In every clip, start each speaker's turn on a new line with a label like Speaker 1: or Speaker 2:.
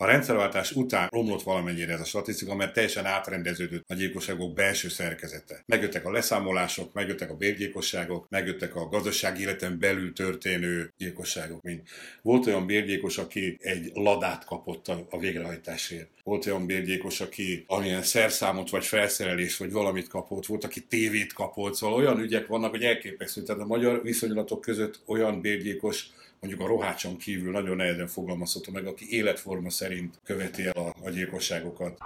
Speaker 1: A rendszerváltás után romlott valamennyire ez a statisztika, mert teljesen átrendeződött a gyilkosságok belső szerkezete. Megjöttek a leszámolások, megjöttek a bérgyilkosságok, megjöttek a gazdasági életen belül történő gyilkosságok. Mint volt olyan bérgyilkos, aki egy ladát kapott a végrehajtásért. Volt olyan bérgyilkos, aki amilyen szerszámot, vagy felszerelést, vagy valamit kapott, volt, aki tévét kapott, szóval olyan ügyek vannak, hogy elképesztő. Tehát a magyar viszonylatok között olyan bérgyilkos mondjuk a rohácson kívül nagyon nehezen fogalmazható meg, aki életforma szerint követi el a, a gyilkosságokat.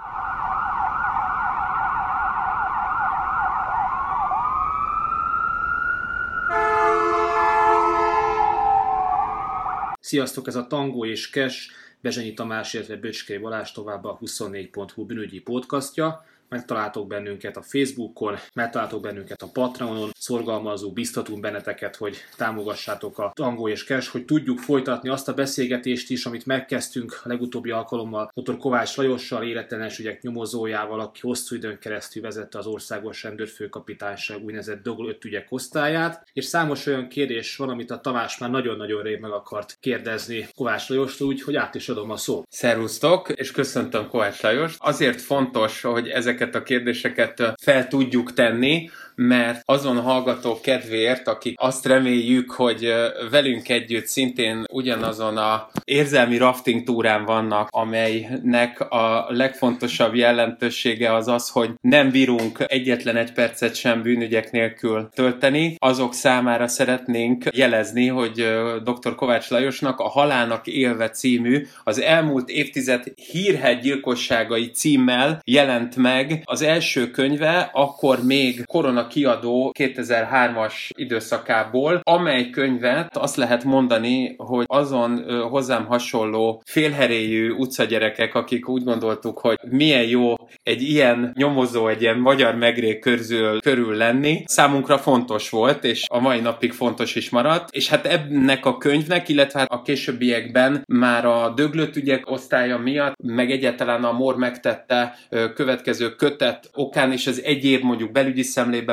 Speaker 2: Sziasztok, ez a Tango és Kes, Bezsenyi Tamás, illetve Böcskei Balázs továbbá a 24.hu bűnügyi podcastja megtaláltok bennünket a Facebookon, megtaláltok bennünket a Patreonon, szorgalmazó, biztatunk benneteket, hogy támogassátok a Tango és Cash, hogy tudjuk folytatni azt a beszélgetést is, amit megkezdtünk a legutóbbi alkalommal dr. Kovács Lajossal, életlenes ügyek nyomozójával, aki hosszú időn keresztül vezette az országos rendőrfőkapitányság úgynevezett Dogol 5 ügyek osztályát, és számos olyan kérdés van, amit a Tamás már nagyon-nagyon rég meg akart kérdezni Kovács Lajostól, úgyhogy át is adom a szót.
Speaker 3: Szervusztok, és köszöntöm Kovács Lajost. Azért fontos, hogy ezeket ezeket a kérdéseket fel tudjuk tenni, mert azon hallgatók kedvéért, akik azt reméljük, hogy velünk együtt szintén ugyanazon a érzelmi rafting túrán vannak, amelynek a legfontosabb jelentősége az az, hogy nem bírunk egyetlen egy percet sem bűnügyek nélkül tölteni. Azok számára szeretnénk jelezni, hogy dr. Kovács Lajosnak a Halálnak élve című az elmúlt évtized hírhegy gyilkosságai címmel jelent meg az első könyve, akkor még korona kiadó 2003-as időszakából, amely könyvet azt lehet mondani, hogy azon hozzám hasonló félheréjű utcagyerekek, akik úgy gondoltuk, hogy milyen jó egy ilyen nyomozó, egy ilyen magyar megrék körzül körül lenni, számunkra fontos volt, és a mai napig fontos is maradt. És hát ennek a könyvnek, illetve a későbbiekben már a döglött ügyek osztálya miatt, meg egyáltalán a MOR megtette következő kötet okán, és az egyéb mondjuk belügyi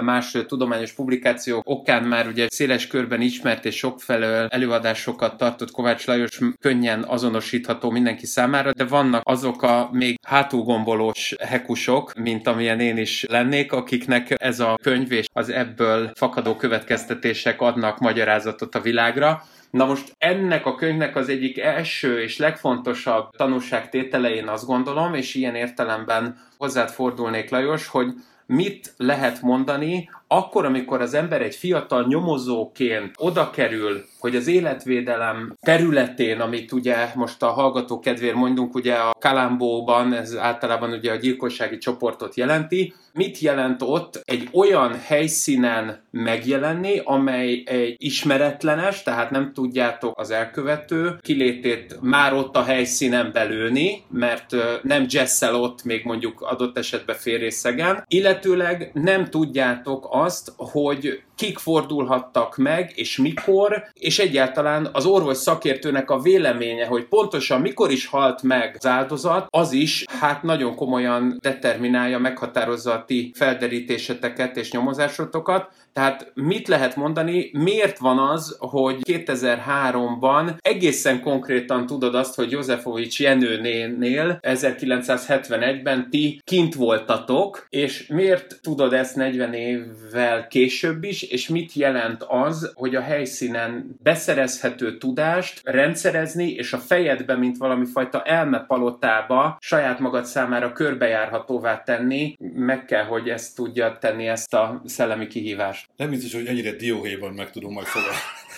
Speaker 3: szemlében más tudományos publikációk okán már ugye széles körben ismert és sokfelől előadásokat tartott Kovács Lajos könnyen azonosítható mindenki számára, de vannak azok a még hátulgombolós hekusok, mint amilyen én is lennék, akiknek ez a könyv és az ebből fakadó következtetések adnak magyarázatot a világra. Na most ennek a könyvnek az egyik első és legfontosabb tanúságtétele én azt gondolom, és ilyen értelemben hozzád fordulnék Lajos, hogy mit lehet mondani akkor, amikor az ember egy fiatal nyomozóként oda kerül, hogy az életvédelem területén, amit ugye most a hallgató kedvéért mondunk, ugye a Kalambóban, ez általában ugye a gyilkossági csoportot jelenti, mit jelent ott egy olyan helyszínen megjelenni, amely egy ismeretlenes, tehát nem tudjátok az elkövető kilétét már ott a helyszínen belőni, mert nem jesszel ott még mondjuk adott esetben félrészegen, illetőleg nem tudjátok azt, hogy kik fordulhattak meg, és mikor, és egyáltalán az orvos szakértőnek a véleménye, hogy pontosan mikor is halt meg az áldozat, az is hát nagyon komolyan determinálja, meghatározza a ti felderítéseteket és nyomozásotokat. Tehát mit lehet mondani, miért van az, hogy 2003-ban egészen konkrétan tudod azt, hogy Józsefovics Jenőnénél 1971-ben ti kint voltatok, és miért tudod ezt 40 évvel később is, és mit jelent az, hogy a helyszínen beszerezhető tudást rendszerezni, és a fejedbe, mint valami fajta elmepalotába saját magad számára körbejárhatóvá tenni, meg kell, hogy ezt tudja tenni ezt a szellemi kihívást.
Speaker 1: Nem biztos, hogy ennyire dióhéjban meg tudom majd fogalmazni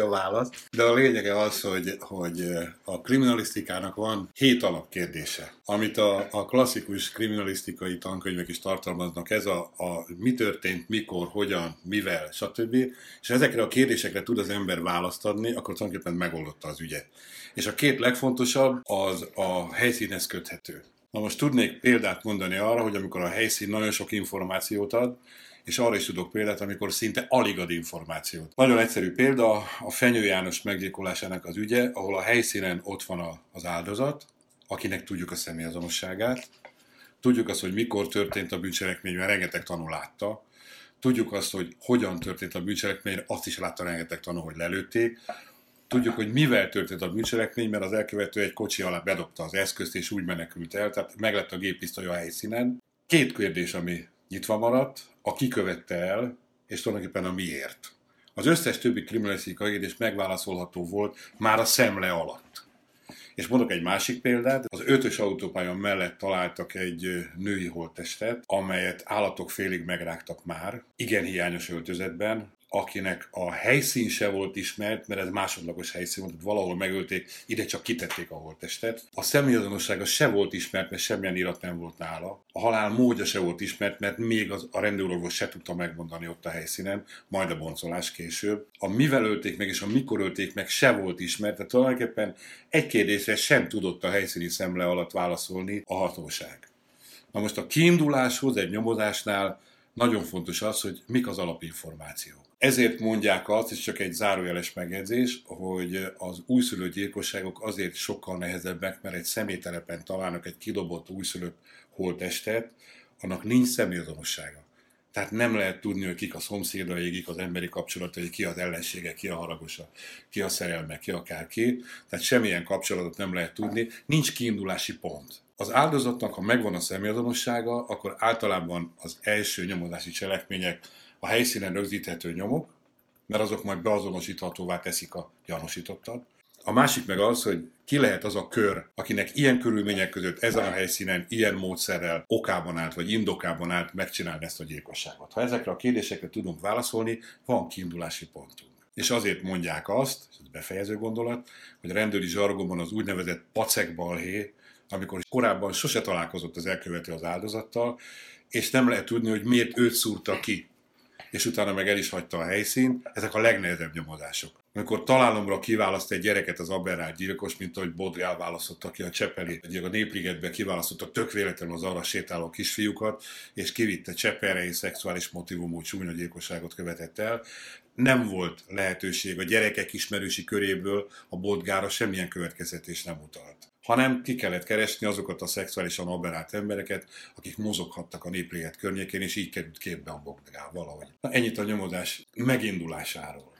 Speaker 1: a választ, de a lényege az, hogy, hogy a kriminalisztikának van hét alapkérdése, amit a, a klasszikus kriminalisztikai tankönyvek is tartalmaznak. Ez a, a mi történt, mikor, hogyan, mivel, stb. És ezekre a kérdésekre tud az ember választ adni, akkor tulajdonképpen megoldotta az ügyet. És a két legfontosabb az a helyszínhez köthető. Na most tudnék példát mondani arra, hogy amikor a helyszín nagyon sok információt ad, és arra is tudok példát, amikor szinte alig ad információt. Nagyon egyszerű példa, a Fenyő János meggyilkolásának az ügye, ahol a helyszínen ott van az áldozat, akinek tudjuk a személyazonosságát, tudjuk azt, hogy mikor történt a bűncselekmény, mert rengeteg tanú látta, tudjuk azt, hogy hogyan történt a bűncselekmény, azt is látta rengeteg tanú, hogy lelőtték, Tudjuk, hogy mivel történt a bűncselekmény, mert az elkövető egy kocsi alá bedobta az eszközt, és úgy menekült el, tehát meg lett a géppisztoly a helyszínen. Két kérdés, ami nyitva maradt, a ki követte el, és tulajdonképpen a miért. Az összes többi kriminalisztikai kérdés megválaszolható volt már a szemle alatt. És mondok egy másik példát, az ötös autópályon mellett találtak egy női holttestet, amelyet állatok félig megrágtak már, igen hiányos öltözetben, akinek a helyszín se volt ismert, mert ez másodlagos helyszín volt, valahol megölték, ide csak kitették a holttestet. A személyazonossága se volt ismert, mert semmilyen irat nem volt nála. A halál módja se volt ismert, mert még az, a rendőrorvos se tudta megmondani ott a helyszínen, majd a boncolás később. A mivel ölték meg és a mikor ölték meg se volt ismert, tehát tulajdonképpen egy kérdésre sem tudott a helyszíni szemle alatt válaszolni a hatóság. Na most a kiinduláshoz egy nyomozásnál nagyon fontos az, hogy mik az alapinformációk. Ezért mondják azt, és csak egy zárójeles megjegyzés, hogy az újszülött gyilkosságok azért sokkal nehezebbek, mert egy személytelepen találnak egy kidobott újszülött holttestet, annak nincs személyazonossága. Tehát nem lehet tudni, hogy kik a szomszédai, kik az emberi kapcsolatai, ki az ellensége, ki a haragosa, ki a szerelme, ki akárki. Tehát semmilyen kapcsolatot nem lehet tudni, nincs kiindulási pont. Az áldozatnak, ha megvan a személyazonossága, akkor általában az első nyomozási cselekmények a helyszínen rögzíthető nyomok, mert azok majd beazonosíthatóvá teszik a gyanúsítottat. A másik meg az, hogy ki lehet az a kör, akinek ilyen körülmények között ezen a helyszínen, ilyen módszerrel, okában állt, vagy indokában állt megcsinálni ezt a gyilkosságot. Ha ezekre a kérdésekre tudunk válaszolni, van kiindulási pontunk. És azért mondják azt, ez befejező gondolat, hogy a rendőri zsargonban az úgynevezett pacekbalhé, amikor korábban sose találkozott az elkövető az áldozattal, és nem lehet tudni, hogy miért őt szúrta ki és utána meg el is hagyta a helyszínt, ezek a legnehezebb nyomozások. Amikor találomra kiválaszt egy gyereket az aberrált gyilkos, mint ahogy Bodri választotta ki a Csepeli, egy a Népligetbe kiválasztotta tök véletlenül az arra sétáló kisfiúkat, és kivitte Csepelre és szexuális motivumú csúnya gyilkosságot követett el. Nem volt lehetőség a gyerekek ismerősi köréből a bodgára semmilyen következetés nem utalt hanem ki kellett keresni azokat a szexuálisan aberrált embereket, akik mozoghattak a népléget környékén, és így került képbe a bogdagál valahogy. Na, ennyit a nyomozás megindulásáról.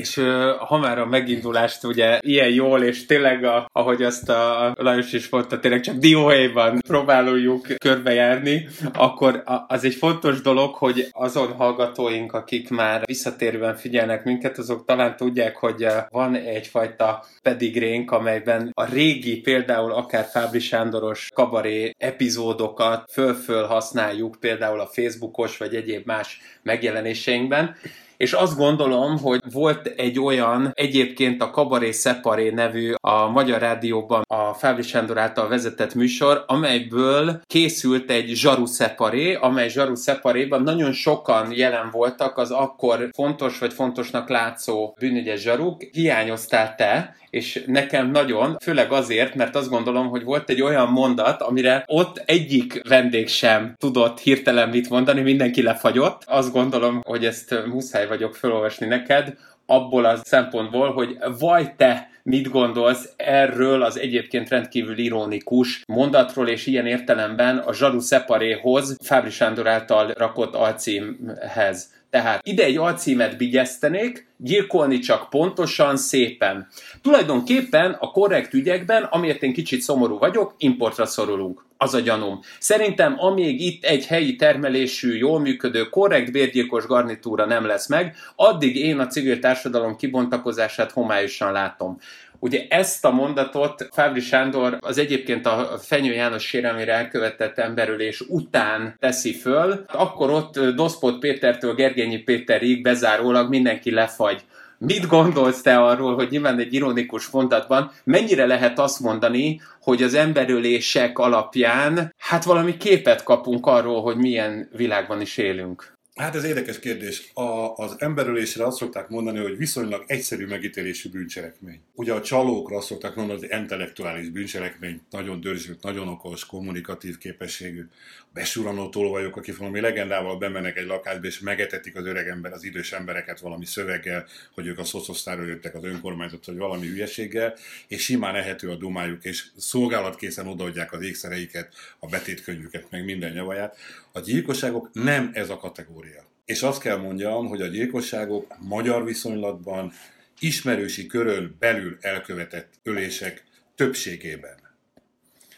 Speaker 3: És ha már a megindulást ugye ilyen jól, és tényleg, a, ahogy azt a Lajos is mondta, tényleg csak dióhéjban próbáljuk körbejárni, akkor az egy fontos dolog, hogy azon hallgatóink, akik már visszatérően figyelnek minket, azok talán tudják, hogy van egyfajta pedigrénk, amelyben a régi, például akár Fábri Sándoros kabaré epizódokat föl-föl használjuk, például a Facebookos vagy egyéb más megjelenéseinkben, és azt gondolom, hogy volt egy olyan, egyébként a Kabaré Szeparé nevű a Magyar Rádióban a Fábri Sándor által vezetett műsor, amelyből készült egy Zsaru Szeparé, amely Zsaru Szeparéban nagyon sokan jelen voltak az akkor fontos vagy fontosnak látszó bűnügyes zsaruk. Hiányoztál te, és nekem nagyon, főleg azért, mert azt gondolom, hogy volt egy olyan mondat, amire ott egyik vendég sem tudott hirtelen mit mondani, mindenki lefagyott. Azt gondolom, hogy ezt muszáj vagyok felolvasni neked, abból a szempontból, hogy vaj te mit gondolsz erről az egyébként rendkívül ironikus mondatról, és ilyen értelemben a Zsaru Szeparéhoz, Fábri Sándor által rakott alcímhez. Tehát ide egy alcímet bigyesztenék, gyilkolni csak pontosan, szépen. Tulajdonképpen a korrekt ügyekben, amiért én kicsit szomorú vagyok, importra szorulunk. Az a gyanúm. Szerintem amíg itt egy helyi termelésű, jól működő, korrekt bérgyilkos garnitúra nem lesz meg, addig én a civil társadalom kibontakozását homályosan látom. Ugye ezt a mondatot Fábri Sándor az egyébként a Fenyő János sérelmére elkövetett emberülés után teszi föl, akkor ott Doszpot Pétertől Gergényi Péterig bezárólag mindenki lefagy. Mit gondolsz te arról, hogy nyilván egy ironikus mondatban mennyire lehet azt mondani, hogy az emberölések alapján hát valami képet kapunk arról, hogy milyen világban is élünk?
Speaker 1: Hát ez érdekes kérdés. A, az emberölésre azt szokták mondani, hogy viszonylag egyszerű megítélésű bűncselekmény. Ugye a csalókra azt szokták mondani, hogy intellektuális bűncselekmény, nagyon dörzsült, nagyon okos, kommunikatív képességű. Besuranó tolvajok, akik valami legendával bemennek egy lakásba, és megetetik az öreg ember, az idős embereket valami szöveggel, hogy ők a szocosztáról jöttek az önkormányzat, vagy valami hülyeséggel, és simán ehető a dumájuk, és szolgálatkészen odaadják az ékszereiket, a betétkönyvüket, meg minden javaját. A gyilkosságok nem ez a kategória. És azt kell mondjam, hogy a gyilkosságok magyar viszonylatban ismerősi körön belül elkövetett ölések többségében.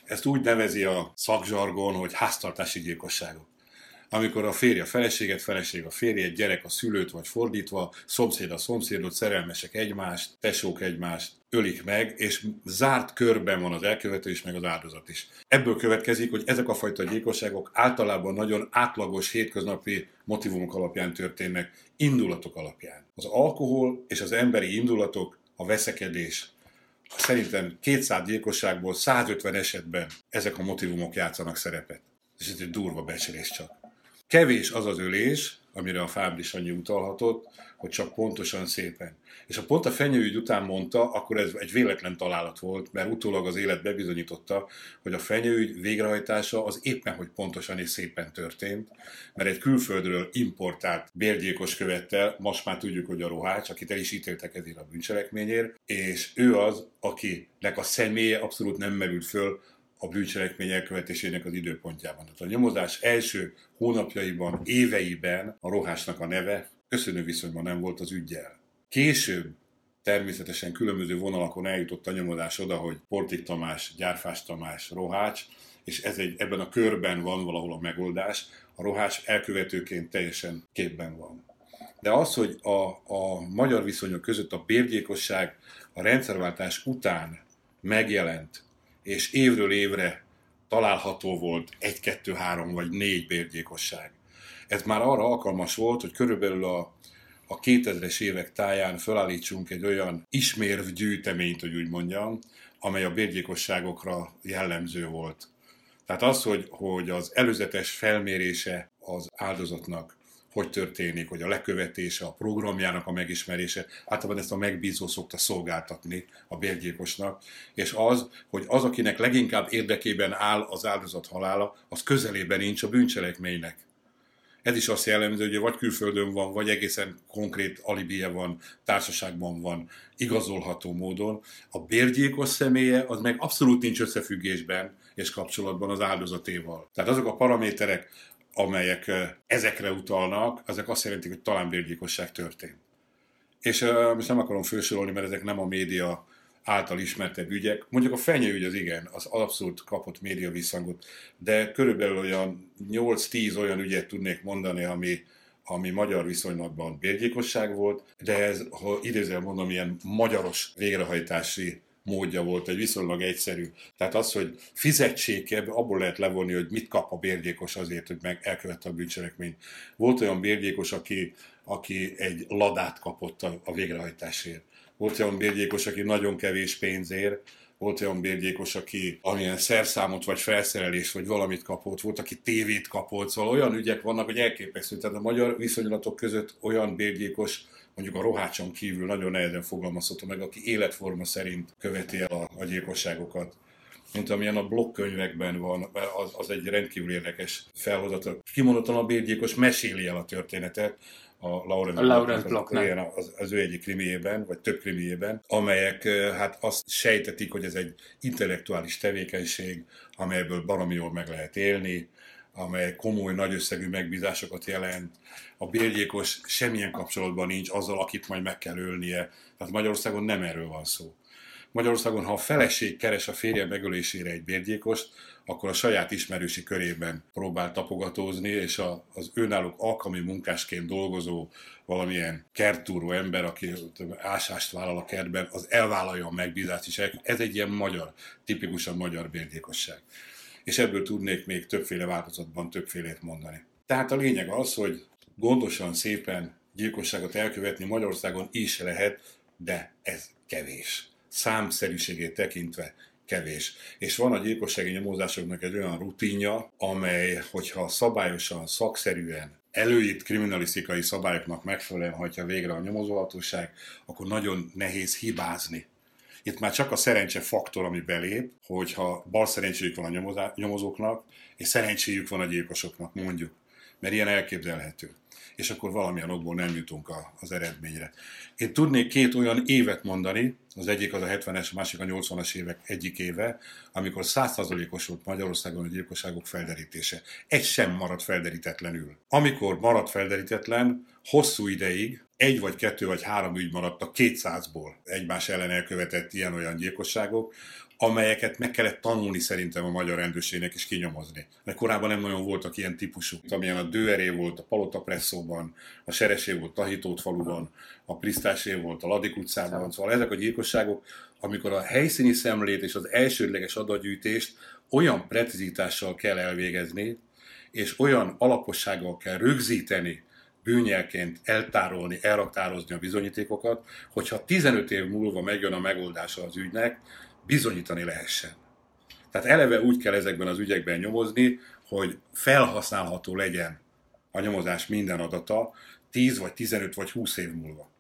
Speaker 1: Ezt úgy nevezi a szakzsargon, hogy háztartási gyilkosságok amikor a férje a feleséget, feleség a férjet, gyerek a szülőt, vagy fordítva, szomszéd a szomszédot, szerelmesek egymást, tesók egymást, ölik meg, és zárt körben van az elkövető is, meg az áldozat is. Ebből következik, hogy ezek a fajta gyilkosságok általában nagyon átlagos, hétköznapi motivumok alapján történnek, indulatok alapján. Az alkohol és az emberi indulatok, a veszekedés, szerintem 200 gyilkosságból 150 esetben ezek a motivumok játszanak szerepet. És ez egy durva becslés csak. Kevés az az ölés, amire a Fábris annyi utalhatott, hogy csak pontosan szépen. És ha pont a fenyőügy után mondta, akkor ez egy véletlen találat volt, mert utólag az élet bebizonyította, hogy a fenyőügy végrehajtása az éppen, hogy pontosan és szépen történt, mert egy külföldről importált bérgyilkos követtel, most már tudjuk, hogy a rohács, akit el is ítéltek ezért a bűncselekményért, és ő az, akinek a személye abszolút nem merült föl a bűncselekmény elkövetésének az időpontjában. Tehát a nyomozás első hónapjaiban, éveiben a rohásnak a neve köszönő viszonyban nem volt az ügyjel. Később természetesen különböző vonalakon eljutott a nyomozás oda, hogy Portik Tamás, Gyárfás Tamás, Rohács, és ez egy, ebben a körben van valahol a megoldás, a Rohács elkövetőként teljesen képben van. De az, hogy a, a magyar viszonyok között a bérgyékosság a rendszerváltás után megjelent és évről évre található volt egy, kettő, három vagy négy bérgyékosság. Ez már arra alkalmas volt, hogy körülbelül a, a 2000-es évek táján felállítsunk egy olyan ismérv gyűjteményt, hogy úgy mondjam, amely a bérgyékosságokra jellemző volt. Tehát az, hogy, hogy az előzetes felmérése az áldozatnak hogy történik, hogy a lekövetése, a programjának a megismerése, általában ezt a megbízó szokta szolgáltatni a bérgyilkosnak, és az, hogy az, akinek leginkább érdekében áll az áldozat halála, az közelében nincs a bűncselekménynek. Ez is azt jellemző, hogy vagy külföldön van, vagy egészen konkrét alibije van, társaságban van, igazolható módon. A bérgyilkos személye az meg abszolút nincs összefüggésben és kapcsolatban az áldozatéval. Tehát azok a paraméterek, amelyek ezekre utalnak, ezek azt jelentik, hogy talán bérgyilkosság történt. És most nem akarom felsorolni, mert ezek nem a média által ismertebb ügyek. Mondjuk a fenyőügy az igen, az abszolút kapott média visszhangot, de körülbelül olyan 8-10 olyan ügyet tudnék mondani, ami, ami magyar viszonylatban bérgyilkosság volt, de ez, ha idézel mondom, ilyen magyaros végrehajtási módja volt, egy viszonylag egyszerű. Tehát az, hogy fizetsék, abból lehet levonni, hogy mit kap a bérgyékos azért, hogy meg elkövette a bűncselekményt. Volt olyan bérgyékos, aki, aki egy ladát kapott a, a végrehajtásért. Volt olyan bérgyékos, aki nagyon kevés pénzért, volt olyan bérgyékos, aki amilyen szerszámot, vagy felszerelés, vagy valamit kapott, volt, aki tévét kapott, szóval olyan ügyek vannak, hogy elképesztő. Tehát a magyar viszonylatok között olyan bérgyékos mondjuk a rohácson kívül nagyon nehezen fogalmazható meg, aki életforma szerint követi el a, a gyilkosságokat mint amilyen a blokkönyvekben van, az, az egy rendkívül érdekes felhozat. Kimondottan a bérgyilkos meséli el a történetet, a Laurent, a
Speaker 3: Laurent Blocknak.
Speaker 1: Az, az, az ő egyik krimiében, vagy több krimiében, amelyek hát azt sejtetik, hogy ez egy intellektuális tevékenység, amelyből baromi jól meg lehet élni, amely komoly, nagy összegű megbízásokat jelent. A bérgyékos semmilyen kapcsolatban nincs azzal, akit majd meg kell ölnie. Tehát Magyarországon nem erről van szó. Magyarországon, ha a feleség keres a férje megölésére egy bérgyékost, akkor a saját ismerősi körében próbál tapogatózni, és a, az önállók alkalmi munkásként dolgozó valamilyen kertúró ember, aki ásást vállal a kertben, az elvállalja a megbízást is. Ez egy ilyen magyar, tipikusan magyar bérgyékosság és ebből tudnék még többféle változatban többfélét mondani. Tehát a lényeg az, hogy gondosan, szépen gyilkosságot elkövetni Magyarországon is lehet, de ez kevés. Számszerűségét tekintve kevés. És van a gyilkossági nyomozásoknak egy olyan rutinja, amely, hogyha szabályosan, szakszerűen, előírt kriminalisztikai szabályoknak megfelelően hagyja végre a nyomozóhatóság, akkor nagyon nehéz hibázni itt már csak a szerencse faktor, ami belép, hogyha bal szerencséjük van a nyomozóknak, és szerencséjük van a gyilkosoknak, mondjuk. Mert ilyen elképzelhető. És akkor valamilyen okból nem jutunk a, az eredményre. Én tudnék két olyan évet mondani, az egyik az a 70-es, a másik a 80-as évek egyik éve, amikor 100%-os volt Magyarországon a gyilkosságok felderítése. Egy sem maradt felderítetlenül. Amikor maradt felderítetlen, hosszú ideig egy vagy kettő vagy három ügy maradt a 200-ból egymás ellen elkövetett ilyen-olyan gyilkosságok, amelyeket meg kellett tanulni szerintem a magyar rendőrségnek is kinyomozni. Mert korábban nem nagyon voltak ilyen típusú, amilyen a Dőeré volt a Palota Presszóban, a Seresé volt a faluban, a Prisztásé volt a Ladik utcában, szóval ezek a gyilkosságok, amikor a helyszíni szemlét és az elsődleges adatgyűjtést olyan precizitással kell elvégezni, és olyan alapossággal kell rögzíteni, bűnjelként eltárolni, elraktározni a bizonyítékokat, hogyha 15 év múlva megjön a megoldása az ügynek, bizonyítani lehessen. Tehát eleve úgy kell ezekben az ügyekben nyomozni, hogy felhasználható legyen a nyomozás minden adata 10 vagy 15 vagy 20 év múlva.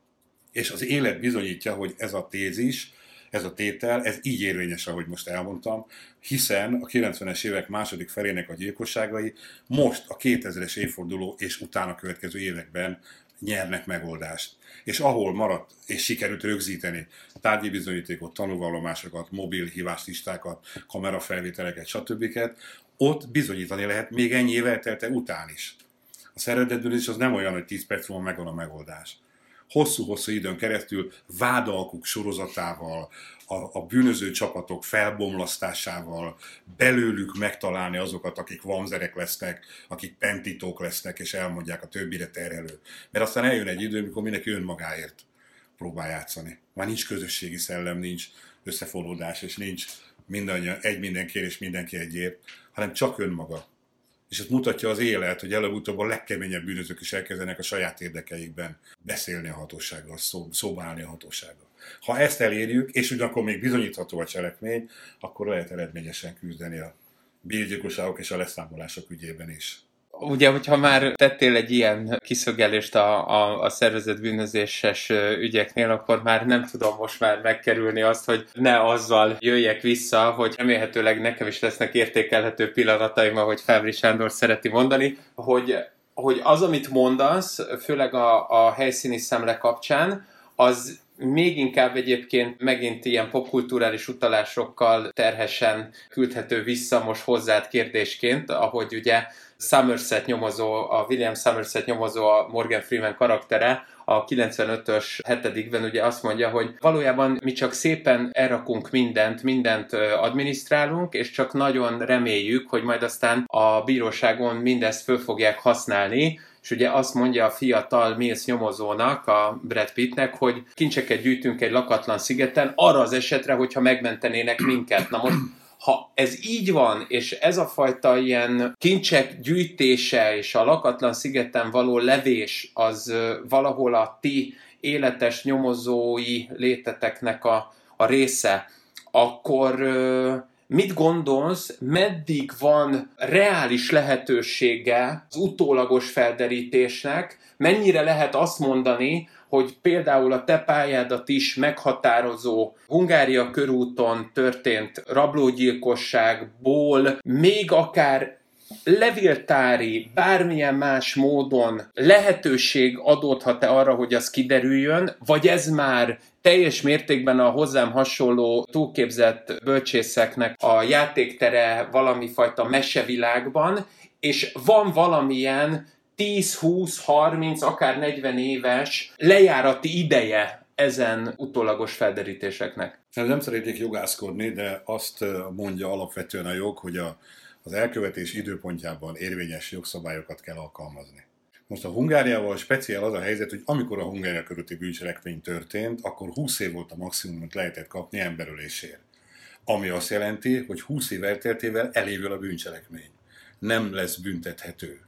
Speaker 1: És az élet bizonyítja, hogy ez a tézis, ez a tétel, ez így érvényes, ahogy most elmondtam, hiszen a 90-es évek második felének a gyilkosságai most a 2000-es évforduló és utána következő években nyernek megoldást. És ahol maradt, és sikerült rögzíteni tárgyi bizonyítékot, tanúvallomásokat, mobil híváslistákat, kamerafelvételeket, stb. ott bizonyítani lehet még ennyi év eltelte után is. A szervezetbűnözés az nem olyan, hogy 10 perc múlva megvan a megoldás hosszú-hosszú időn keresztül vádalkuk sorozatával, a, a bűnöző csapatok felbomlasztásával, belőlük megtalálni azokat, akik vamzerek lesznek, akik pentitók lesznek, és elmondják a többire terhelő. Mert aztán eljön egy idő, amikor mindenki önmagáért próbál játszani. Már nincs közösségi szellem, nincs összefonódás, és nincs mindannyian, egy mindenkiért és mindenki egyért, hanem csak önmaga és ez mutatja az élet, hogy előbb-utóbb a legkeményebb bűnözők is elkezdenek a saját érdekeikben beszélni a hatósággal, szó, szóba állni a hatósággal. Ha ezt elérjük, és ugyanakkor még bizonyítható a cselekmény, akkor lehet eredményesen küzdeni a bírgyilkosságok és a leszámolások ügyében is.
Speaker 3: Ugye, hogyha már tettél egy ilyen kiszögelést a, a, a szervezet bűnözéses ügyeknél, akkor már nem tudom most már megkerülni azt, hogy ne azzal jöjjek vissza, hogy remélhetőleg nekem is lesznek értékelhető pillanataim, ahogy Fábri Sándor szereti mondani, hogy, hogy az, amit mondasz, főleg a, a helyszíni szemle kapcsán, az még inkább egyébként megint ilyen popkulturális utalásokkal terhesen küldhető vissza most hozzád kérdésként, ahogy ugye Somerset nyomozó, a William Somerset nyomozó, a Morgan Freeman karaktere, a 95-ös hetedikben ugye azt mondja, hogy valójában mi csak szépen elrakunk mindent, mindent adminisztrálunk, és csak nagyon reméljük, hogy majd aztán a bíróságon mindezt föl fogják használni, és ugye azt mondja a fiatal Mills nyomozónak, a Brad Pittnek, hogy kincseket gyűjtünk egy lakatlan szigeten, arra az esetre, hogyha megmentenének minket. Na most ha ez így van, és ez a fajta ilyen kincsek gyűjtése és a lakatlan szigeten való levés az valahol a ti életes nyomozói léteteknek a, a része, akkor mit gondolsz, meddig van reális lehetősége az utólagos felderítésnek, mennyire lehet azt mondani, hogy például a te pályádat is meghatározó Hungária körúton történt rablógyilkosságból még akár levéltári, bármilyen más módon lehetőség adódhat-e arra, hogy az kiderüljön, vagy ez már teljes mértékben a hozzám hasonló túlképzett bölcsészeknek a játéktere valami fajta mesevilágban, és van valamilyen 10, 20, 30, akár 40 éves lejárati ideje ezen utólagos felderítéseknek.
Speaker 1: Nem szeretnék jogászkodni, de azt mondja alapvetően a jog, hogy a, az elkövetés időpontjában érvényes jogszabályokat kell alkalmazni. Most a Hungáriával speciál az a helyzet, hogy amikor a Hungária körüli bűncselekmény történt, akkor 20 év volt a maximum, amit lehetett kapni emberölésért. Ami azt jelenti, hogy 20 év elteltével elévül a bűncselekmény. Nem lesz büntethető.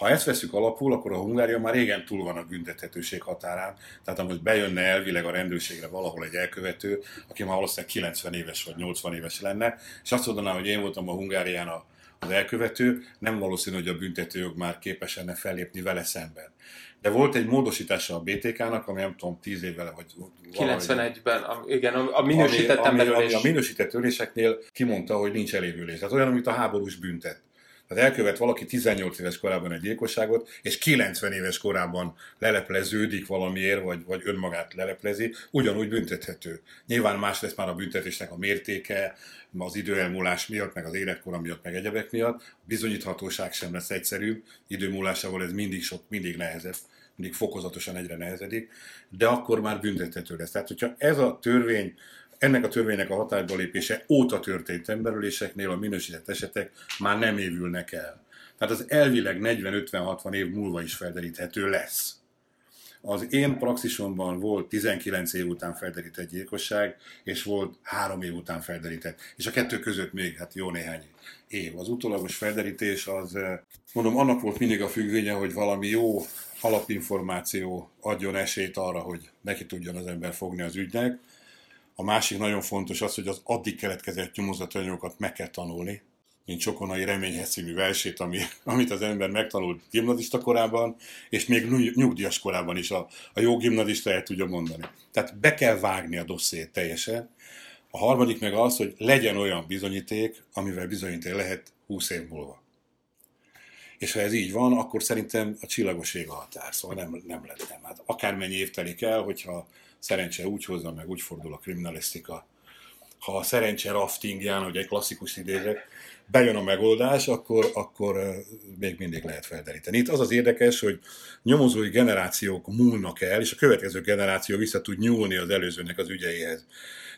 Speaker 1: Ha ezt veszük alapul, akkor a Hungária már régen túl van a büntethetőség határán. Tehát ha most bejönne elvileg a rendőrségre valahol egy elkövető, aki már valószínűleg 90 éves vagy 80 éves lenne, és azt mondaná, hogy én voltam a Hungárián a az elkövető, nem valószínű, hogy a büntetőjog már képes lenne fellépni vele szemben. De volt egy módosítása a BTK-nak, ami nem tudom, 10 évvel vagy...
Speaker 3: 91-ben, a, igen, a minősített ami, ami, ami
Speaker 1: a minősített öléseknél kimondta, hogy nincs elévülés. Tehát olyan, mint a háborús büntet. Tehát elkövet valaki 18 éves korában egy gyilkosságot, és 90 éves korában lelepleződik valamiért, vagy, vagy önmagát leleplezi, ugyanúgy büntethető. Nyilván más lesz már a büntetésnek a mértéke, az időelmúlás miatt, meg az életkora miatt, meg egyebek miatt. A bizonyíthatóság sem lesz egyszerű, időmúlásával ez mindig sok, mindig nehezebb, mindig fokozatosan egyre nehezedik, de akkor már büntethető lesz. Tehát, hogyha ez a törvény, ennek a törvénynek a hatályba lépése óta történt emberüléseknél a minősített esetek már nem évülnek el. Tehát az elvileg 40-50-60 év múlva is felderíthető lesz. Az én praxisomban volt 19 év után felderített gyilkosság, és volt 3 év után felderített. És a kettő között még hát jó néhány év. Az utólagos felderítés az, eh, mondom, annak volt mindig a függvénye, hogy valami jó alapinformáció adjon esélyt arra, hogy neki tudjon az ember fogni az ügynek. A másik nagyon fontos az, hogy az addig keletkezett nyomozatanyagokat meg kell tanulni, mint Csokonai Reményhez című versét, ami, amit az ember megtanult gimnazista korában, és még nyugdíjas korában is a, a jó gimnazista el tudja mondani. Tehát be kell vágni a dosszét teljesen. A harmadik meg az, hogy legyen olyan bizonyíték, amivel bizonyítani lehet 20 év múlva. És ha ez így van, akkor szerintem a csillagos ég a határ, szóval nem, nem lettem. Hát akármennyi év telik el, hogyha szerencse úgy hozza, meg úgy fordul a kriminalisztika, ha a szerencse raftingján, hogy egy klasszikus idézet, bejön a megoldás, akkor, akkor még mindig lehet felderíteni. Itt az az érdekes, hogy nyomozói generációk múlnak el, és a következő generáció vissza tud nyúlni az előzőnek az ügyeihez.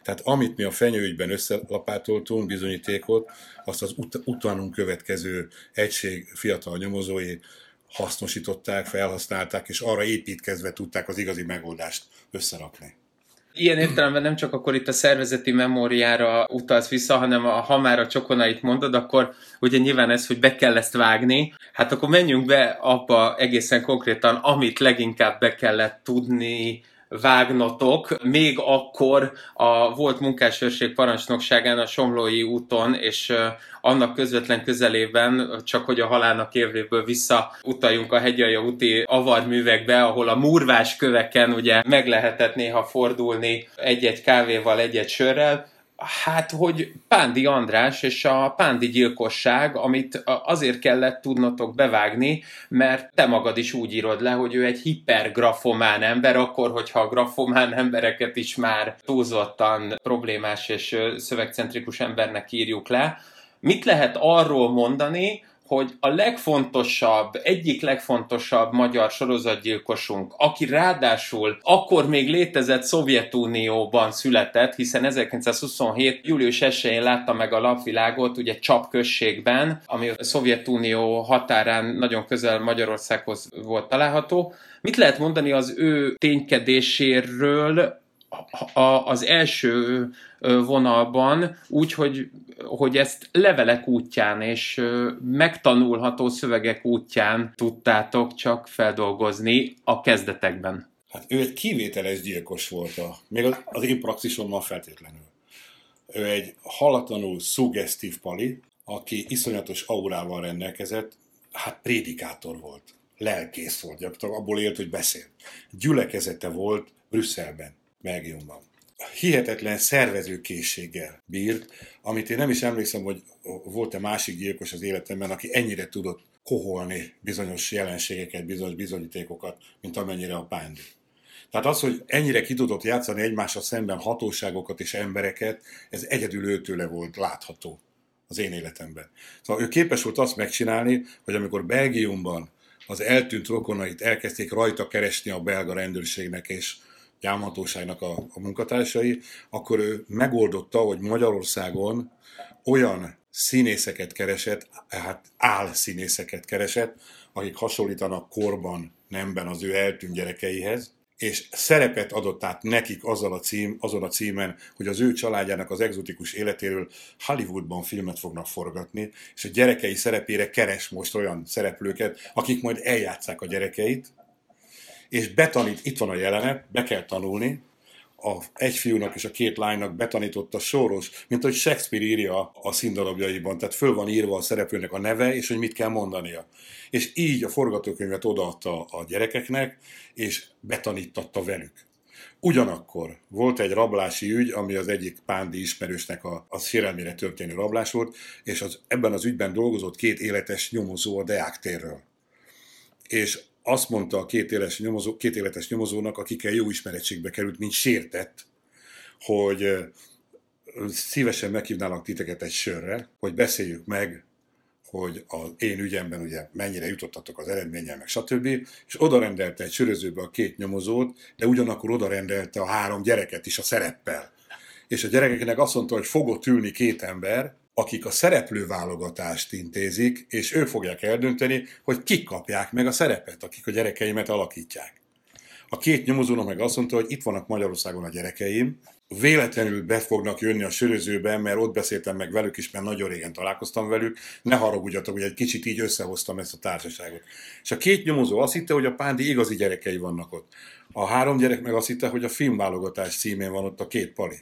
Speaker 1: Tehát amit mi a fenyőügyben összelapátoltunk, bizonyítékot, azt az ut- utánunk következő egység fiatal nyomozói hasznosították, felhasználták, és arra építkezve tudták az igazi megoldást összerakni.
Speaker 3: Ilyen értelemben nem csak akkor itt a szervezeti memóriára utalsz vissza, hanem a, ha már a csokonait mondod, akkor ugye nyilván ez, hogy be kell ezt vágni, hát akkor menjünk be abba egészen konkrétan, amit leginkább be kellett tudni, vágnotok, még akkor a volt munkásőrség parancsnokságán a Somlói úton, és annak közvetlen közelében, csak hogy a halálnak érvéből visszautaljunk a hegyalja úti avarművekbe, ahol a murvás köveken ugye meg lehetett néha fordulni egy-egy kávéval, egy-egy sörrel, Hát, hogy Pándi András és a Pándi gyilkosság, amit azért kellett tudnotok bevágni, mert te magad is úgy írod le, hogy ő egy hipergrafomán ember, akkor, hogyha a grafomán embereket is már túlzottan problémás és szövegcentrikus embernek írjuk le. Mit lehet arról mondani, hogy a legfontosabb, egyik legfontosabb magyar sorozatgyilkosunk, aki ráadásul akkor még létezett Szovjetunióban született, hiszen 1927. július 1-én látta meg a lapvilágot, ugye Csapközségben, ami a Szovjetunió határán nagyon közel Magyarországhoz volt található. Mit lehet mondani az ő ténykedéséről az első vonalban, úgy, hogy, ezt levelek útján és megtanulható szövegek útján tudtátok csak feldolgozni a kezdetekben.
Speaker 1: Hát ő egy kivételes gyilkos volt, a, még az, az én praxisommal feltétlenül. Ő egy hallatlanul szuggesztív pali, aki iszonyatos aurával rendelkezett, hát prédikátor volt, lelkész volt, gyakorlatilag abból élt, hogy beszél. Gyülekezete volt Brüsszelben, Belgiumban hihetetlen szervezőkészséggel bírt, amit én nem is emlékszem, hogy volt-e másik gyilkos az életemben, aki ennyire tudott koholni bizonyos jelenségeket, bizonyos bizonyítékokat, mint amennyire a Pándi. Tehát az, hogy ennyire ki tudott játszani egymással szemben hatóságokat és embereket, ez egyedül őtőle volt látható az én életemben. Szóval ő képes volt azt megcsinálni, hogy amikor Belgiumban az eltűnt rokonait elkezdték rajta keresni a belga rendőrségnek, és gyámhatóságnak a, a munkatársai, akkor ő megoldotta, hogy Magyarországon olyan színészeket keresett, hát álszínészeket keresett, akik hasonlítanak korban, nemben az ő eltűnt gyerekeihez, és szerepet adott át nekik azzal a cím, azon a címen, hogy az ő családjának az egzotikus életéről Hollywoodban filmet fognak forgatni, és a gyerekei szerepére keres most olyan szereplőket, akik majd eljátszák a gyerekeit, és betanít, itt van a jelenet, be kell tanulni, a egy fiúnak és a két lánynak betanította Soros, mint hogy Shakespeare írja a színdarabjaiban, tehát föl van írva a szereplőnek a neve, és hogy mit kell mondania. És így a forgatókönyvet odaadta a gyerekeknek, és betanítatta velük. Ugyanakkor volt egy rablási ügy, ami az egyik pándi ismerősnek a, a sérelmére történő rablás volt, és az, ebben az ügyben dolgozott két életes nyomozó a Deák térről. És azt mondta a két, éles nyomozó, két életes nyomozónak, akikkel jó ismerettségbe került, mint sértett, hogy szívesen meghívnálak titeket egy sörre, hogy beszéljük meg, hogy az én ügyemben ugye mennyire jutottatok az eredménnyel, meg stb. És oda rendelte egy sörözőbe a két nyomozót, de ugyanakkor oda rendelte a három gyereket is a szereppel. És a gyerekeknek azt mondta, hogy fogott ülni két ember, akik a szereplőválogatást intézik, és ők fogják eldönteni, hogy kik kapják meg a szerepet, akik a gyerekeimet alakítják. A két nyomozónak meg azt mondta, hogy itt vannak Magyarországon a gyerekeim, véletlenül be fognak jönni a sörözőbe, mert ott beszéltem meg velük is, mert nagyon régen találkoztam velük, ne haragudjatok, hogy egy kicsit így összehoztam ezt a társaságot. És a két nyomozó azt hitte, hogy a Pándi igazi gyerekei vannak ott. A három gyerek meg azt hitte, hogy a filmválogatás címén van ott a két pali.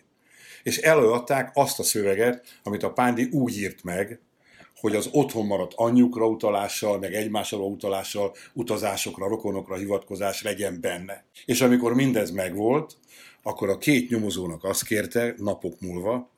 Speaker 1: És előadták azt a szöveget, amit a Pándi úgy írt meg, hogy az otthon maradt anyjukra utalással, meg egymásra utalással, utazásokra, rokonokra hivatkozás legyen benne. És amikor mindez megvolt, akkor a két nyomozónak azt kérte napok múlva,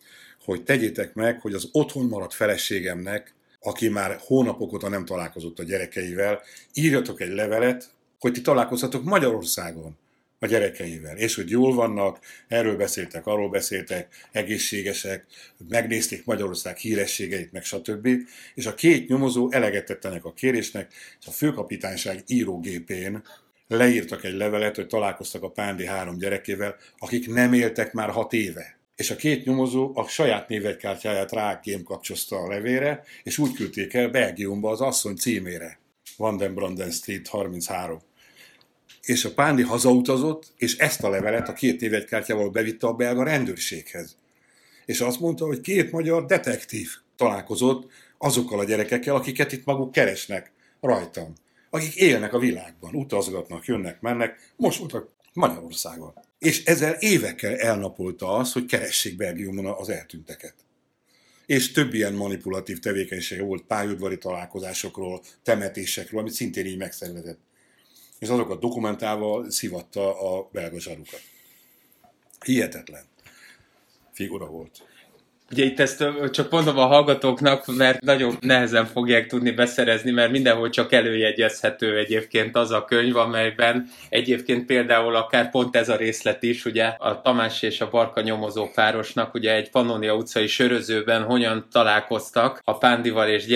Speaker 1: hogy tegyétek meg, hogy az otthon maradt feleségemnek, aki már hónapok óta nem találkozott a gyerekeivel, írjatok egy levelet, hogy ti találkozhatok Magyarországon a gyerekeivel, és hogy jól vannak, erről beszéltek, arról beszéltek, egészségesek, megnézték Magyarország hírességeit, meg stb. És a két nyomozó eleget tettenek a kérésnek, és a főkapitányság írógépén leírtak egy levelet, hogy találkoztak a Pándi három gyerekével, akik nem éltek már hat éve. És a két nyomozó a saját névegykártyáját rákém kapcsolta a levére, és úgy küldték el Belgiumba az asszony címére. Van den Branden Street 33. És a Pándi hazautazott, és ezt a levelet a két névegykártyával bevitte a belga rendőrséghez. És azt mondta, hogy két magyar detektív találkozott azokkal a gyerekekkel, akiket itt maguk keresnek rajtam akik élnek a világban, utazgatnak, jönnek, mennek, most voltak Magyarországon. És ezzel évekkel elnapolta az, hogy keressék Belgiumon az eltűnteket. És több ilyen manipulatív tevékenysége volt pályaudvari találkozásokról, temetésekről, amit szintén így megszervezett. És azokat dokumentálva szivatta a belga zsarukat. Hihetetlen figura volt.
Speaker 3: Ugye itt ezt csak mondom a hallgatóknak, mert nagyon nehezen fogják tudni beszerezni, mert mindenhol csak előjegyezhető egyébként az a könyv, amelyben egyébként például akár pont ez a részlet is, ugye a Tamás és a Barka nyomozó párosnak ugye egy Pannonia utcai sörözőben hogyan találkoztak a Pándival és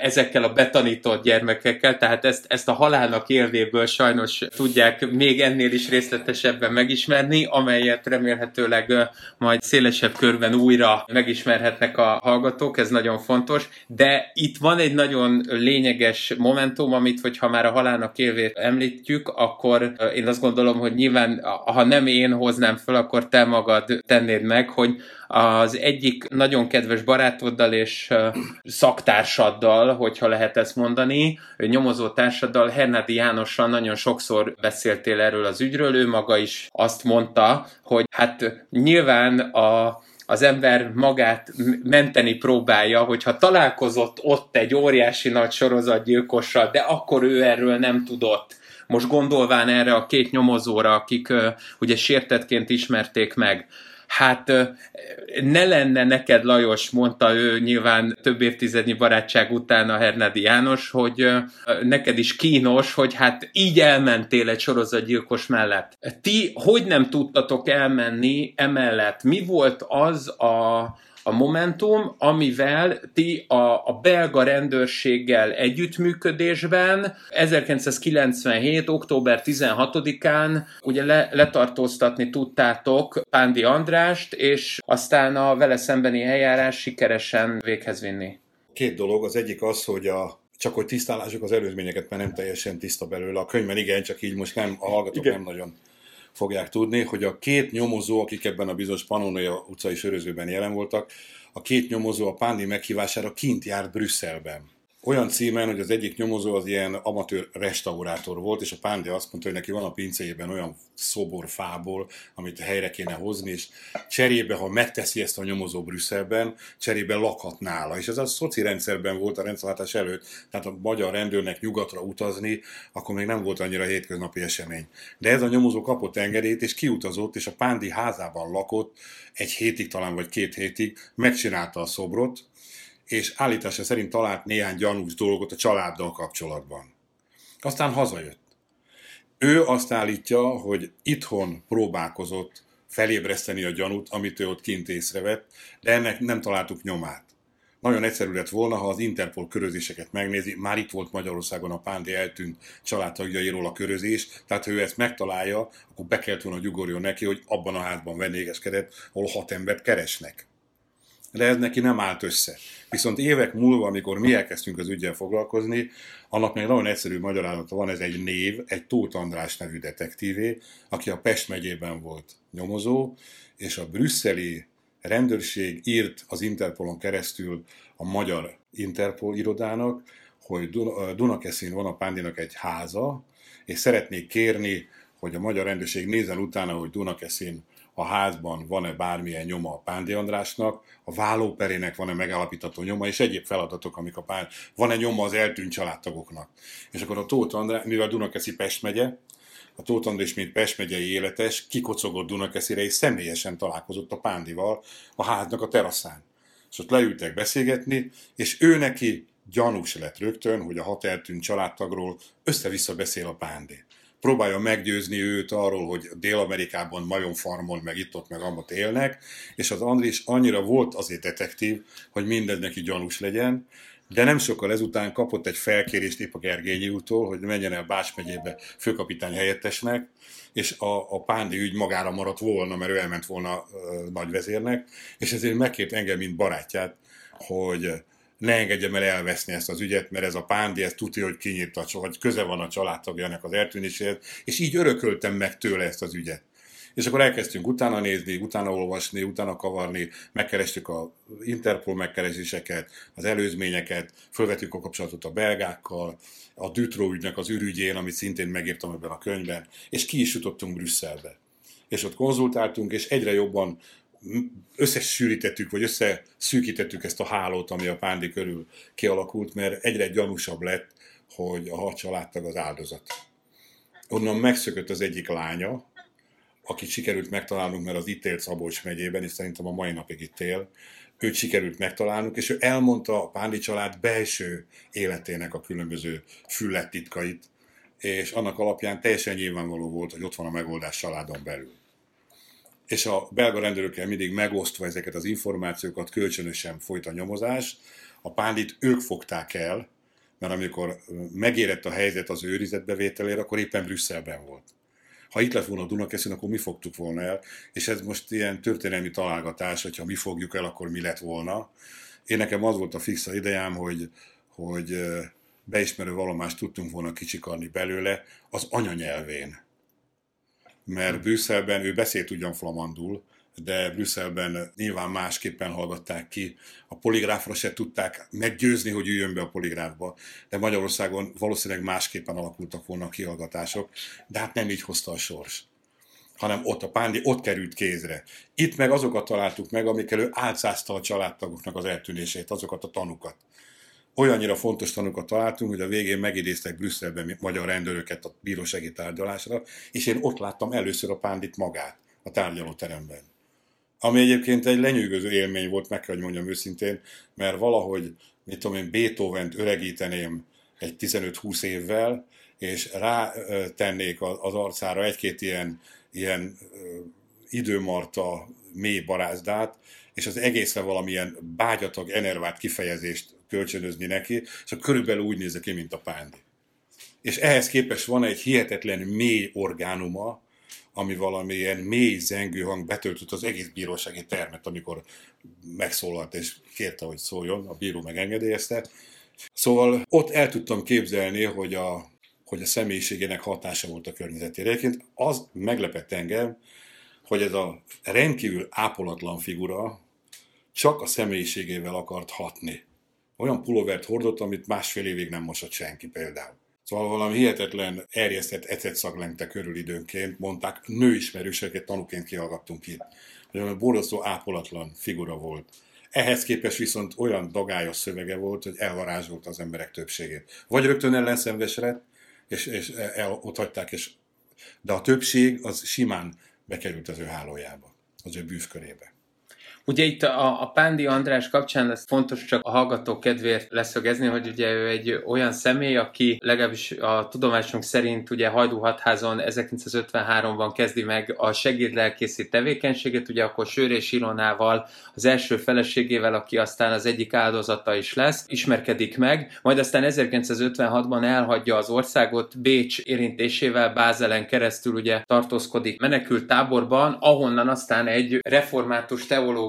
Speaker 3: ezekkel a betanított gyermekekkel, tehát ezt, ezt a halálnak élvéből sajnos tudják még ennél is részletesebben megismerni, amelyet remélhetőleg majd szélesebb körben újra megismerni ismerhetnek a hallgatók, ez nagyon fontos, de itt van egy nagyon lényeges momentum, amit, hogyha már a halálnak élvét említjük, akkor én azt gondolom, hogy nyilván, ha nem én hoznám fel, akkor te magad tennéd meg, hogy az egyik nagyon kedves barátoddal és szaktársaddal, hogyha lehet ezt mondani, nyomozó társaddal, Hernádi Jánossal nagyon sokszor beszéltél erről az ügyről, ő maga is azt mondta, hogy hát nyilván a az ember magát menteni próbálja, hogyha találkozott ott egy óriási nagy sorozatgyilkossal, de akkor ő erről nem tudott. Most gondolván erre a két nyomozóra, akik ugye sértetként ismerték meg, Hát ne lenne neked, Lajos, mondta ő nyilván több évtizednyi barátság után a Hernádi János, hogy neked is kínos, hogy hát így elmentél egy sorozatgyilkos mellett. Ti hogy nem tudtatok elmenni emellett? Mi volt az a a Momentum, amivel ti a, a belga rendőrséggel együttműködésben 1997. október 16-án ugye le, letartóztatni tudtátok Pándi Andrást, és aztán a vele szembeni eljárás sikeresen véghez vinni.
Speaker 1: Két dolog. Az egyik az, hogy a csak hogy tisztálásuk az előzményeket, mert nem teljesen tiszta belőle. A könyvben igen, csak így most nem, a hallgatók igen. nem nagyon fogják tudni, hogy a két nyomozó, akik ebben a bizonyos Pannonia utcai sörözőben jelen voltak, a két nyomozó a Pándi meghívására kint járt Brüsszelben olyan címen, hogy az egyik nyomozó az ilyen amatőr restaurátor volt, és a Pándi azt mondta, hogy neki van a pincéjében olyan szobor fából, amit helyre kéne hozni, és cserébe, ha megteszi ezt a nyomozó Brüsszelben, cserébe lakhat nála. És ez a szoci rendszerben volt a rendszerváltás előtt, tehát a magyar rendőrnek nyugatra utazni, akkor még nem volt annyira hétköznapi esemény. De ez a nyomozó kapott engedélyt, és kiutazott, és a Pándi házában lakott egy hétig talán, vagy két hétig, megcsinálta a szobrot, és állítása szerint talált néhány gyanús dolgot a családdal kapcsolatban. Aztán hazajött. Ő azt állítja, hogy itthon próbálkozott felébreszteni a gyanút, amit ő ott kint észrevett, de ennek nem találtuk nyomát. nagyon egyszerű lett volna, ha az Interpol körözéseket megnézi, már itt volt Magyarországon a Pándi eltűnt családtagjairól a körözés, tehát ha ő ezt megtalálja, akkor be kellett volna gyugorjon neki, hogy abban a házban vendégeskedett, ahol hat embert keresnek. De ez neki nem állt össze. Viszont évek múlva, amikor mi elkezdtünk az ügyel foglalkozni, annak még nagyon egyszerű magyarázata van, ez egy név, egy Tóth András nevű detektívé, aki a Pest megyében volt nyomozó, és a brüsszeli rendőrség írt az Interpolon keresztül a magyar Interpol irodának, hogy Dunakeszin van a Pándinak egy háza, és szeretnék kérni, hogy a magyar rendőrség nézzen utána, hogy Dunakeszin a házban van-e bármilyen nyoma a Pándi Andrásnak, a vállóperének van-e megállapítható nyoma, és egyéb feladatok, amik a Pándi, van-e nyoma az eltűnt családtagoknak. És akkor a Tóth András, mivel Dunakeszi Pest megye, a Tóth András, mint Pest megyei életes, kikocogott Dunakeszire, és személyesen találkozott a Pándival a háznak a teraszán. És ott leültek beszélgetni, és ő neki gyanús lett rögtön, hogy a hat eltűnt családtagról össze-vissza beszél a Pándi próbálja meggyőzni őt arról, hogy Dél-Amerikában majom farmon, meg itt-ott, meg amott élnek, és az Andris annyira volt azért detektív, hogy mindez neki gyanús legyen, de nem sokkal ezután kapott egy felkérést épp a Gergényi útól, hogy menjen el Bács megyébe főkapitány helyettesnek, és a, a Pándi ügy magára maradt volna, mert ő elment volna uh, nagyvezérnek, és ezért megkért engem, mint barátját, hogy ne engedjem el elveszni ezt az ügyet, mert ez a Pándi, ez tudja, hogy kinyírta, vagy köze van a családtagjának az eltűnéséhez, és így örököltem meg tőle ezt az ügyet. És akkor elkezdtünk utána nézni, utána olvasni, utána kavarni, megkerestük a Interpol megkereséseket, az előzményeket, fölvettük a kapcsolatot a belgákkal, a Dutró ügynek az ürügyén, amit szintén megírtam ebben a könyvben, és ki is jutottunk Brüsszelbe. És ott konzultáltunk, és egyre jobban összesűrítettük, vagy összeszűkítettük ezt a hálót, ami a Pándi körül kialakult, mert egyre gyanúsabb lett, hogy a hat családtag az áldozat. Onnan megszökött az egyik lánya, akit sikerült megtalálnunk, mert az itt élt Szabolcs megyében, és szerintem a mai napig itt él, őt sikerült megtalálnunk, és ő elmondta a Pándi család belső életének a különböző füllettitkait, és annak alapján teljesen nyilvánvaló volt, hogy ott van a megoldás családon belül és a belga rendőrökkel mindig megosztva ezeket az információkat kölcsönösen folyt a nyomozás. A pándit ők fogták el, mert amikor megérett a helyzet az őrizetbevételére, akkor éppen Brüsszelben volt. Ha itt lett volna a Dunakeszin, akkor mi fogtuk volna el, és ez most ilyen történelmi találgatás, hogyha mi fogjuk el, akkor mi lett volna. Én nekem az volt a fixa idejám, hogy, hogy beismerő vallomást tudtunk volna kicsikarni belőle az anyanyelvén mert Brüsszelben ő beszélt ugyan flamandul, de Brüsszelben nyilván másképpen hallgatták ki. A poligráfra se tudták meggyőzni, hogy üljön be a poligráfba, de Magyarországon valószínűleg másképpen alakultak volna a kihallgatások, de hát nem így hozta a sors hanem ott a pándi ott került kézre. Itt meg azokat találtuk meg, amikkel ő álcázta a családtagoknak az eltűnését, azokat a tanukat olyannyira fontos tanúkat találtunk, hogy a végén megidéztek Brüsszelben magyar rendőröket a bírósági tárgyalásra, és én ott láttam először a Pándit magát a tárgyalóteremben. Ami egyébként egy lenyűgöző élmény volt, meg kell, hogy mondjam őszintén, mert valahogy, mit tudom én, Beethoven-t öregíteném egy 15-20 évvel, és rátennék az arcára egy-két ilyen, ilyen időmarta mély barázdát, és az egészre valamilyen bágyatag, enervált kifejezést kölcsönözni neki, akkor körülbelül úgy néz ki, mint a pándi. És ehhez képest van egy hihetetlen mély orgánuma, ami valamilyen mély zengő hang betöltött az egész bírósági termet, amikor megszólalt és kérte, hogy szóljon, a bíró megengedélyezte. Szóval ott el tudtam képzelni, hogy a, hogy a személyiségének hatása volt a környezetére. Egyébként az meglepett engem, hogy ez a rendkívül ápolatlan figura csak a személyiségével akart hatni olyan pulóvert hordott, amit másfél évig nem mosott senki például. Szóval valami hihetetlen erjesztett ecetszag lengte körül időnként, mondták, nőismerőseket tanúként kihallgattunk itt. Olyan borzasztó ápolatlan figura volt. Ehhez képest viszont olyan dagályos szövege volt, hogy elvarázsolt az emberek többségét. Vagy rögtön ellenszenves lett, és, és el, ott hagyták, és, de a többség az simán bekerült az ő hálójába, az ő bűvkörébe.
Speaker 3: Ugye itt a, a Pándi András kapcsán ez fontos csak a hallgató kedvéért leszögezni, hogy ugye ő egy olyan személy, aki legalábbis a tudomásunk szerint ugye Hajdúhatházon 1953-ban kezdi meg a segédlelkészi tevékenységet, ugye akkor Sőr és Ilonával, az első feleségével, aki aztán az egyik áldozata is lesz, ismerkedik meg, majd aztán 1956-ban elhagyja az országot Bécs érintésével Bázelen keresztül ugye tartózkodik menekült táborban, ahonnan aztán egy református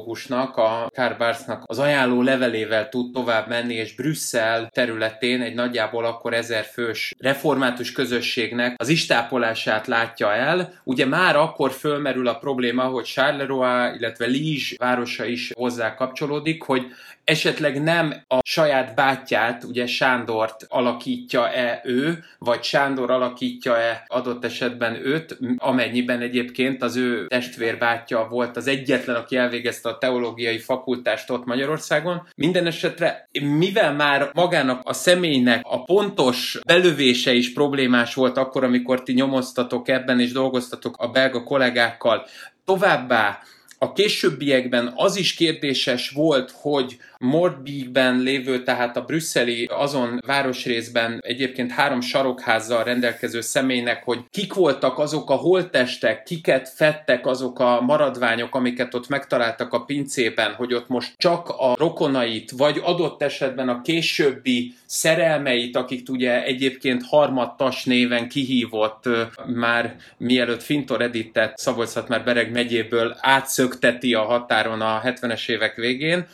Speaker 3: teológusnak, a Kárбársznak az ajánló levelével tud tovább menni, és Brüsszel területén egy nagyjából akkor ezer fős református közösségnek az istápolását látja el. Ugye már akkor fölmerül a probléma, hogy Charleroi, illetve Liege városa is hozzá kapcsolódik, hogy esetleg nem a saját bátyját, ugye Sándort alakítja-e ő, vagy Sándor alakítja-e adott esetben őt, amennyiben egyébként az ő testvérbátyja volt az egyetlen, aki elvégezte a teológiai fakultást ott Magyarországon. Minden esetre, mivel már magának a személynek a pontos belövése is problémás volt akkor, amikor ti nyomoztatok ebben és dolgoztatok a belga kollégákkal, továbbá a későbbiekben az is kérdéses volt, hogy Mordbíkben lévő, tehát a brüsszeli azon városrészben egyébként három sarokházzal rendelkező személynek, hogy kik voltak azok a holttestek, kiket fettek azok a maradványok, amiket ott megtaláltak a pincében, hogy ott most csak a rokonait, vagy adott esetben a későbbi szerelmeit, akik ugye egyébként harmadtas néven kihívott már mielőtt Fintor Edittet szabolcs már Bereg megyéből átszögteti a határon a 70-es évek végén,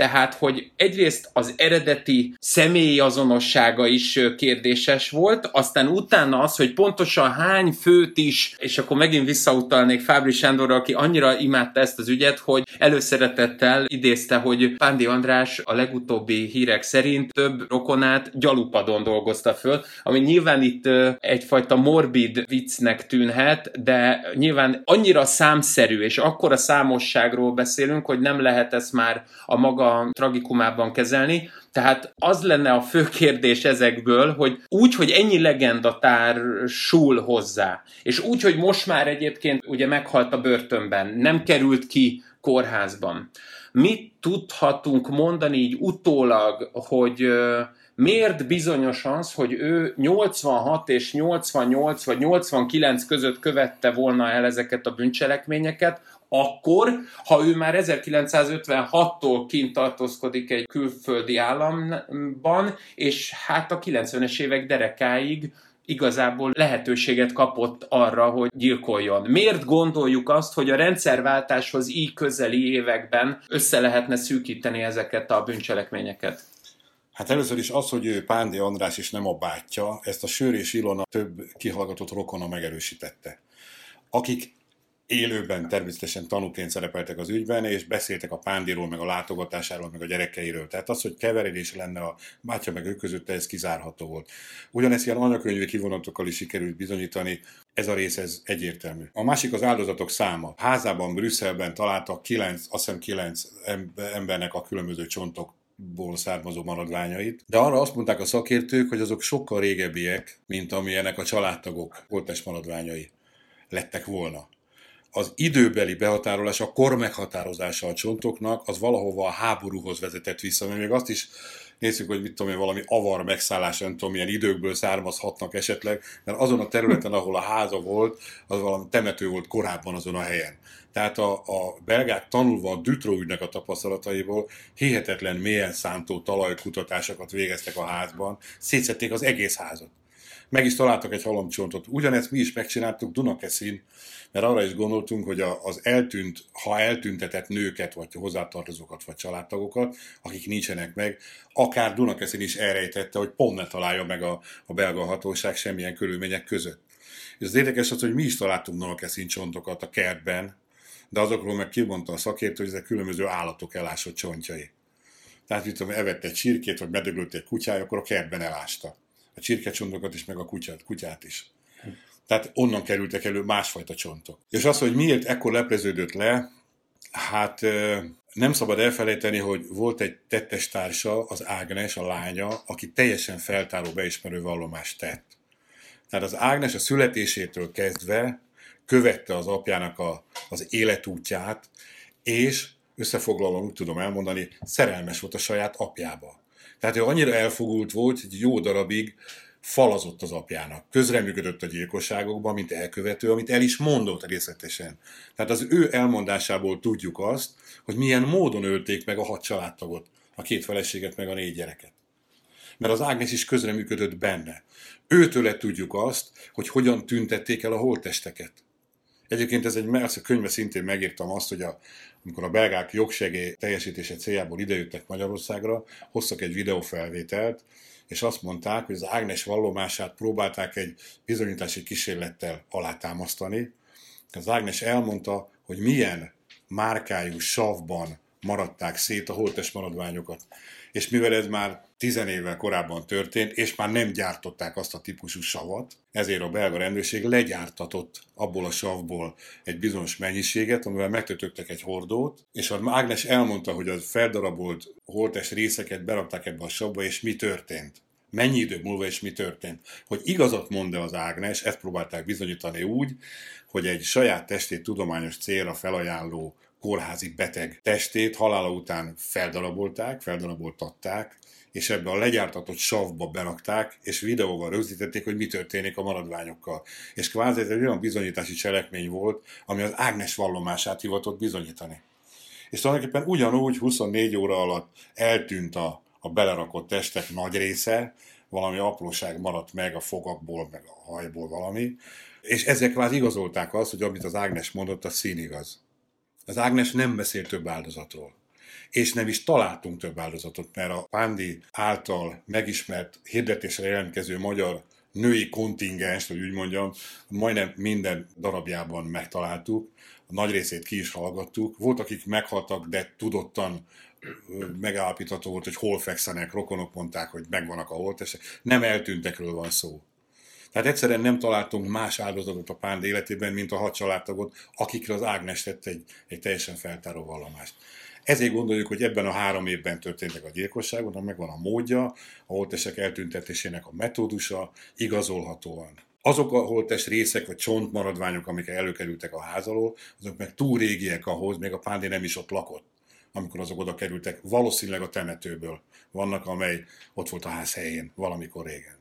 Speaker 3: tehát, hogy egyrészt az eredeti személyi azonossága is kérdéses volt, aztán utána az, hogy pontosan hány főt is, és akkor megint visszautalnék Fábri Sándorra, aki annyira imádta ezt az ügyet, hogy előszeretettel idézte, hogy Pándi András a legutóbbi hírek szerint több rokonát gyalupadon dolgozta föl, ami nyilván itt egyfajta morbid viccnek tűnhet, de nyilván annyira számszerű, és akkora számosságról beszélünk, hogy nem lehet ezt már a maga tragikumában kezelni. Tehát az lenne a fő kérdés ezekből, hogy úgy, hogy ennyi legenda társul hozzá, és úgy, hogy most már egyébként ugye meghalt a börtönben, nem került ki kórházban. Mit tudhatunk mondani így utólag, hogy miért bizonyos az, hogy ő 86 és 88 vagy 89 között követte volna el ezeket a bűncselekményeket, akkor, ha ő már 1956-tól kint tartózkodik egy külföldi államban, és hát a 90-es évek derekáig igazából lehetőséget kapott arra, hogy gyilkoljon. Miért gondoljuk azt, hogy a rendszerváltáshoz így közeli években össze lehetne szűkíteni ezeket a bűncselekményeket?
Speaker 1: Hát először is az, hogy ő Pándi András és nem a bátyja, ezt a Sör és Ilona több kihallgatott rokona megerősítette. Akik élőben természetesen tanúként szerepeltek az ügyben, és beszéltek a Pándiról, meg a látogatásáról, meg a gyerekeiről. Tehát az, hogy keveredés lenne a bátya meg ők között, ez kizárható volt. Ugyanezt ilyen anyakönyvi kivonatokkal is sikerült bizonyítani, ez a rész ez egyértelmű. A másik az áldozatok száma. Házában, Brüsszelben találtak kilenc, azt hiszem kilenc embernek a különböző csontok ból származó maradványait, de arra azt mondták a szakértők, hogy azok sokkal régebbiek, mint amilyenek a családtagok holtes maradványai lettek volna az időbeli behatárolás, a kor meghatározása a csontoknak, az valahova a háborúhoz vezetett vissza, mert még azt is nézzük, hogy mit tudom én, valami avar megszállás, nem tudom, milyen időkből származhatnak esetleg, mert azon a területen, ahol a háza volt, az valami temető volt korábban azon a helyen. Tehát a, a belgák tanulva a Dutró ügynek a tapasztalataiból hihetetlen mélyen szántó talajkutatásokat végeztek a házban, szétszették az egész házat. Meg is találtak egy halomcsontot. Ugyanezt mi is megcsináltuk Dunakeszin, mert arra is gondoltunk, hogy az eltűnt, ha eltüntetett nőket, vagy hozzátartozókat, vagy családtagokat, akik nincsenek meg, akár Dunakeszin is elrejtette, hogy pont ne találja meg a, a belga hatóság semmilyen körülmények között. És az érdekes az, hogy mi is találtunk Dunakeszin csontokat a kertben, de azokról meg kimondta a szakértő, hogy ezek különböző állatok elásott csontjai. Tehát, mit tudom, evett egy csirkét, vagy medöglött egy kutyája, akkor a kertben elásta. A csirkecsontokat is, meg a kutyát, kutyát is. Tehát onnan kerültek elő másfajta csontok. És az, hogy miért ekkor lepleződött le, hát nem szabad elfelejteni, hogy volt egy tettestársa, az Ágnes, a lánya, aki teljesen feltáró beismerő vallomást tett. Tehát az Ágnes a születésétől kezdve követte az apjának a, az életútját, és összefoglalom, úgy tudom elmondani, szerelmes volt a saját apjába. Tehát ő annyira elfogult volt, hogy jó darabig falazott az apjának. Közreműködött a gyilkosságokban, mint elkövető, amit el is mondott részletesen. Tehát az ő elmondásából tudjuk azt, hogy milyen módon ölték meg a hat családtagot, a két feleséget, meg a négy gyereket. Mert az Ágnes is közreműködött benne. Őtőle tudjuk azt, hogy hogyan tüntették el a holttesteket. Egyébként ez egy a könyve szintén megírtam azt, hogy a, amikor a belgák jogsegély teljesítése céljából idejöttek Magyarországra, hoztak egy videófelvételt, és azt mondták, hogy az Ágnes vallomását próbálták egy bizonyítási kísérlettel alátámasztani. Az Ágnes elmondta, hogy milyen márkájú savban maradták szét a holtes maradványokat. És mivel ez már tizen évvel korábban történt, és már nem gyártották azt a típusú savat, ezért a belga rendőrség legyártatott abból a savból egy bizonyos mennyiséget, amivel megtötöttek egy hordót, és a Ágnes elmondta, hogy a feldarabolt holtes részeket berakták ebbe a savba, és mi történt. Mennyi idő múlva és mi történt. Hogy igazat mond-e az Ágnes, ezt próbálták bizonyítani úgy, hogy egy saját testét tudományos célra felajánló kórházi beteg testét halála után feldarabolták, feldaraboltatták, és ebbe a legyártatott savba berakták, és videóval rögzítették, hogy mi történik a maradványokkal. És kvázi ez egy olyan bizonyítási cselekmény volt, ami az Ágnes vallomását hivatott bizonyítani. És tulajdonképpen ugyanúgy 24 óra alatt eltűnt a, a belerakott testek nagy része, valami apróság maradt meg a fogakból, meg a hajból valami, és ezek már igazolták azt, hogy amit az Ágnes mondott, a színigaz. Az Ágnes nem beszél több áldozatról. És nem is találtunk több áldozatot, mert a Pándi által megismert hirdetésre jelentkező magyar női kontingens, hogy úgy mondjam, majdnem minden darabjában megtaláltuk, a nagy részét ki is hallgattuk. Volt, akik meghaltak, de tudottan megállapítható volt, hogy hol fekszenek, rokonok mondták, hogy megvannak a holtesek. Nem eltűntekről van szó. Tehát egyszerűen nem találtunk más áldozatot a Pánd életében, mint a hat családtagot, akikre az Ágnes tett egy, egy teljesen feltáró vallomást. Ezért gondoljuk, hogy ebben a három évben történtek a gyilkosságok, megvan a módja, a holtesek eltüntetésének a metódusa, igazolhatóan. Azok a holtest részek vagy csontmaradványok, amik előkerültek a ház alól, azok meg túl régiek ahhoz, még a Pándi nem is ott lakott amikor azok oda kerültek, valószínűleg a temetőből vannak, amely ott volt a ház helyén valamikor régen.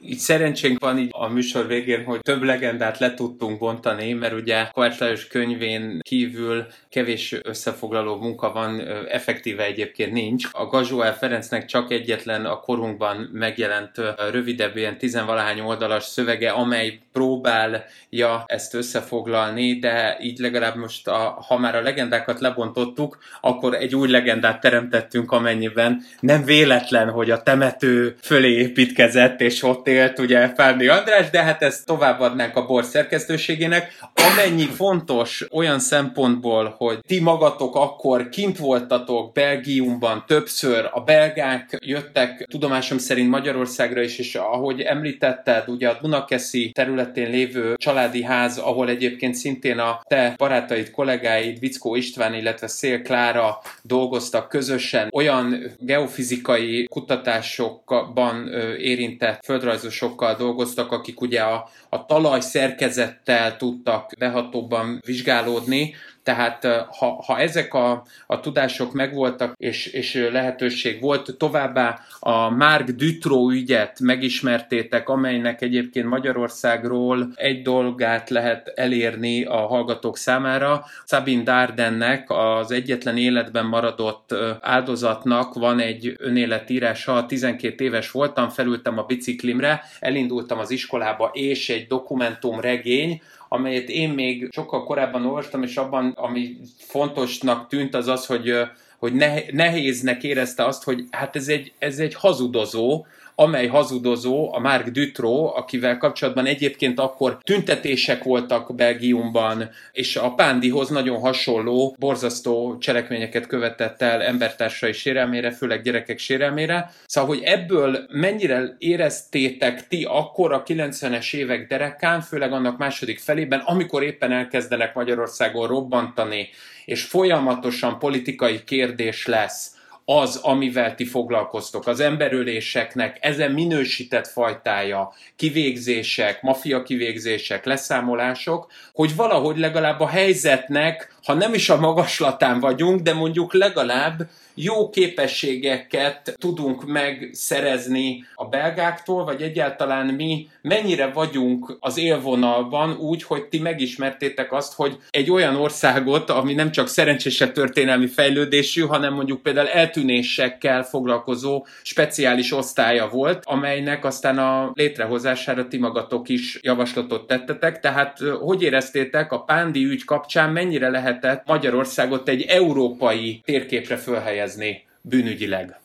Speaker 3: Így szerencsénk van így a műsor végén, hogy több legendát le tudtunk bontani, mert ugye Kovács könyvén kívül kevés összefoglaló munka van, effektíve egyébként nincs. A Gazsóel Ferencnek csak egyetlen a korunkban megjelent rövidebb, ilyen tizenvalahány oldalas szövege, amely próbálja ezt összefoglalni, de így legalább most, a, ha már a legendákat lebontottuk, akkor egy új legendát teremtettünk, amennyiben nem véletlen, hogy a temető fölé építkezett, és ott élt ugye Fárni András, de hát ezt továbbadnánk a bor szerkesztőségének. Amennyi fontos olyan szempontból, hogy ti magatok akkor kint voltatok Belgiumban többször, a belgák jöttek tudomásom szerint Magyarországra is, és ahogy említetted, ugye a Dunakeszi területén lévő családi ház, ahol egyébként szintén a te barátaid, kollégáid, Vickó István, illetve Szél Klára dolgoztak közösen, olyan geofizikai kutatásokban érintett földrajzosokkal dolgoztak, akik ugye a, a talaj szerkezettel tudtak behatóbban vizsgálódni, tehát ha, ha ezek a, a tudások megvoltak, és, és lehetőség volt, továbbá a Mark Dutroux ügyet megismertétek, amelynek egyébként Magyarországról egy dolgát lehet elérni a hallgatók számára. Sabine Dardennek, az egyetlen életben maradott áldozatnak van egy önéletírása, 12 éves voltam, felültem a biciklimre, elindultam az iskolába, és egy dokumentumregény, amelyet én még sokkal korábban olvastam, és abban, ami fontosnak tűnt, az az, hogy hogy nehéznek érezte azt, hogy hát ez egy, ez egy hazudozó, amely hazudozó, a Mark Dutro, akivel kapcsolatban egyébként akkor tüntetések voltak Belgiumban, és a Pándihoz nagyon hasonló, borzasztó cselekményeket követett el embertársai sérelmére, főleg gyerekek sérelmére. Szóval, hogy ebből mennyire éreztétek ti akkor a 90-es évek derekán, főleg annak második felében, amikor éppen elkezdenek Magyarországon robbantani, és folyamatosan politikai kérdés lesz, az, amivel ti foglalkoztok, az emberöléseknek ezen minősített fajtája, kivégzések, mafia kivégzések, leszámolások, hogy valahogy legalább a helyzetnek ha nem is a magaslatán vagyunk, de mondjuk legalább jó képességeket tudunk megszerezni a belgáktól, vagy egyáltalán mi mennyire vagyunk az élvonalban úgy, hogy ti megismertétek azt, hogy egy olyan országot, ami nem csak szerencsésebb történelmi fejlődésű, hanem mondjuk például eltűnésekkel foglalkozó speciális osztálya volt, amelynek aztán a létrehozására ti magatok is javaslatot tettetek. Tehát hogy éreztétek a Pándi ügy kapcsán, mennyire lehetett Magyarországot egy európai térképre fölhelyezni bűnügyileg?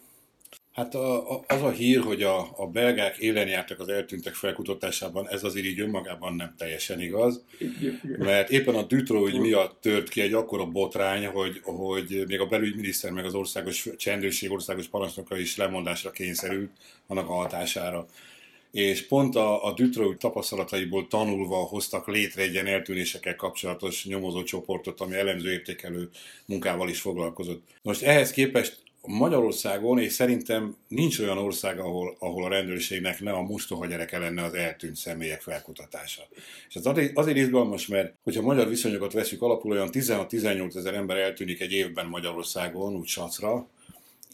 Speaker 1: Hát a, a, az a hír, hogy a, a belgák élen jártak az eltűntek felkutatásában, ez azért így önmagában nem teljesen igaz, mert éppen a Dutro ügy miatt tört ki egy akkora botrány, hogy, hogy még a belügyminiszter meg az országos csendőrség országos parancsnoka is lemondásra kényszerült annak a hatására. És pont a, a Dutro tapasztalataiból tanulva hoztak létre egy ilyen eltűnésekkel kapcsolatos nyomozó csoportot, ami elemző értékelő munkával is foglalkozott. Most ehhez képest Magyarországon, és szerintem nincs olyan ország, ahol, ahol a rendőrségnek ne a mostoha gyereke lenne az eltűnt személyek felkutatása. És ez azért, azért izgalmas, mert hogyha magyar viszonyokat veszük alapul, olyan 16-18 ezer ember eltűnik egy évben Magyarországon, úgy sacra,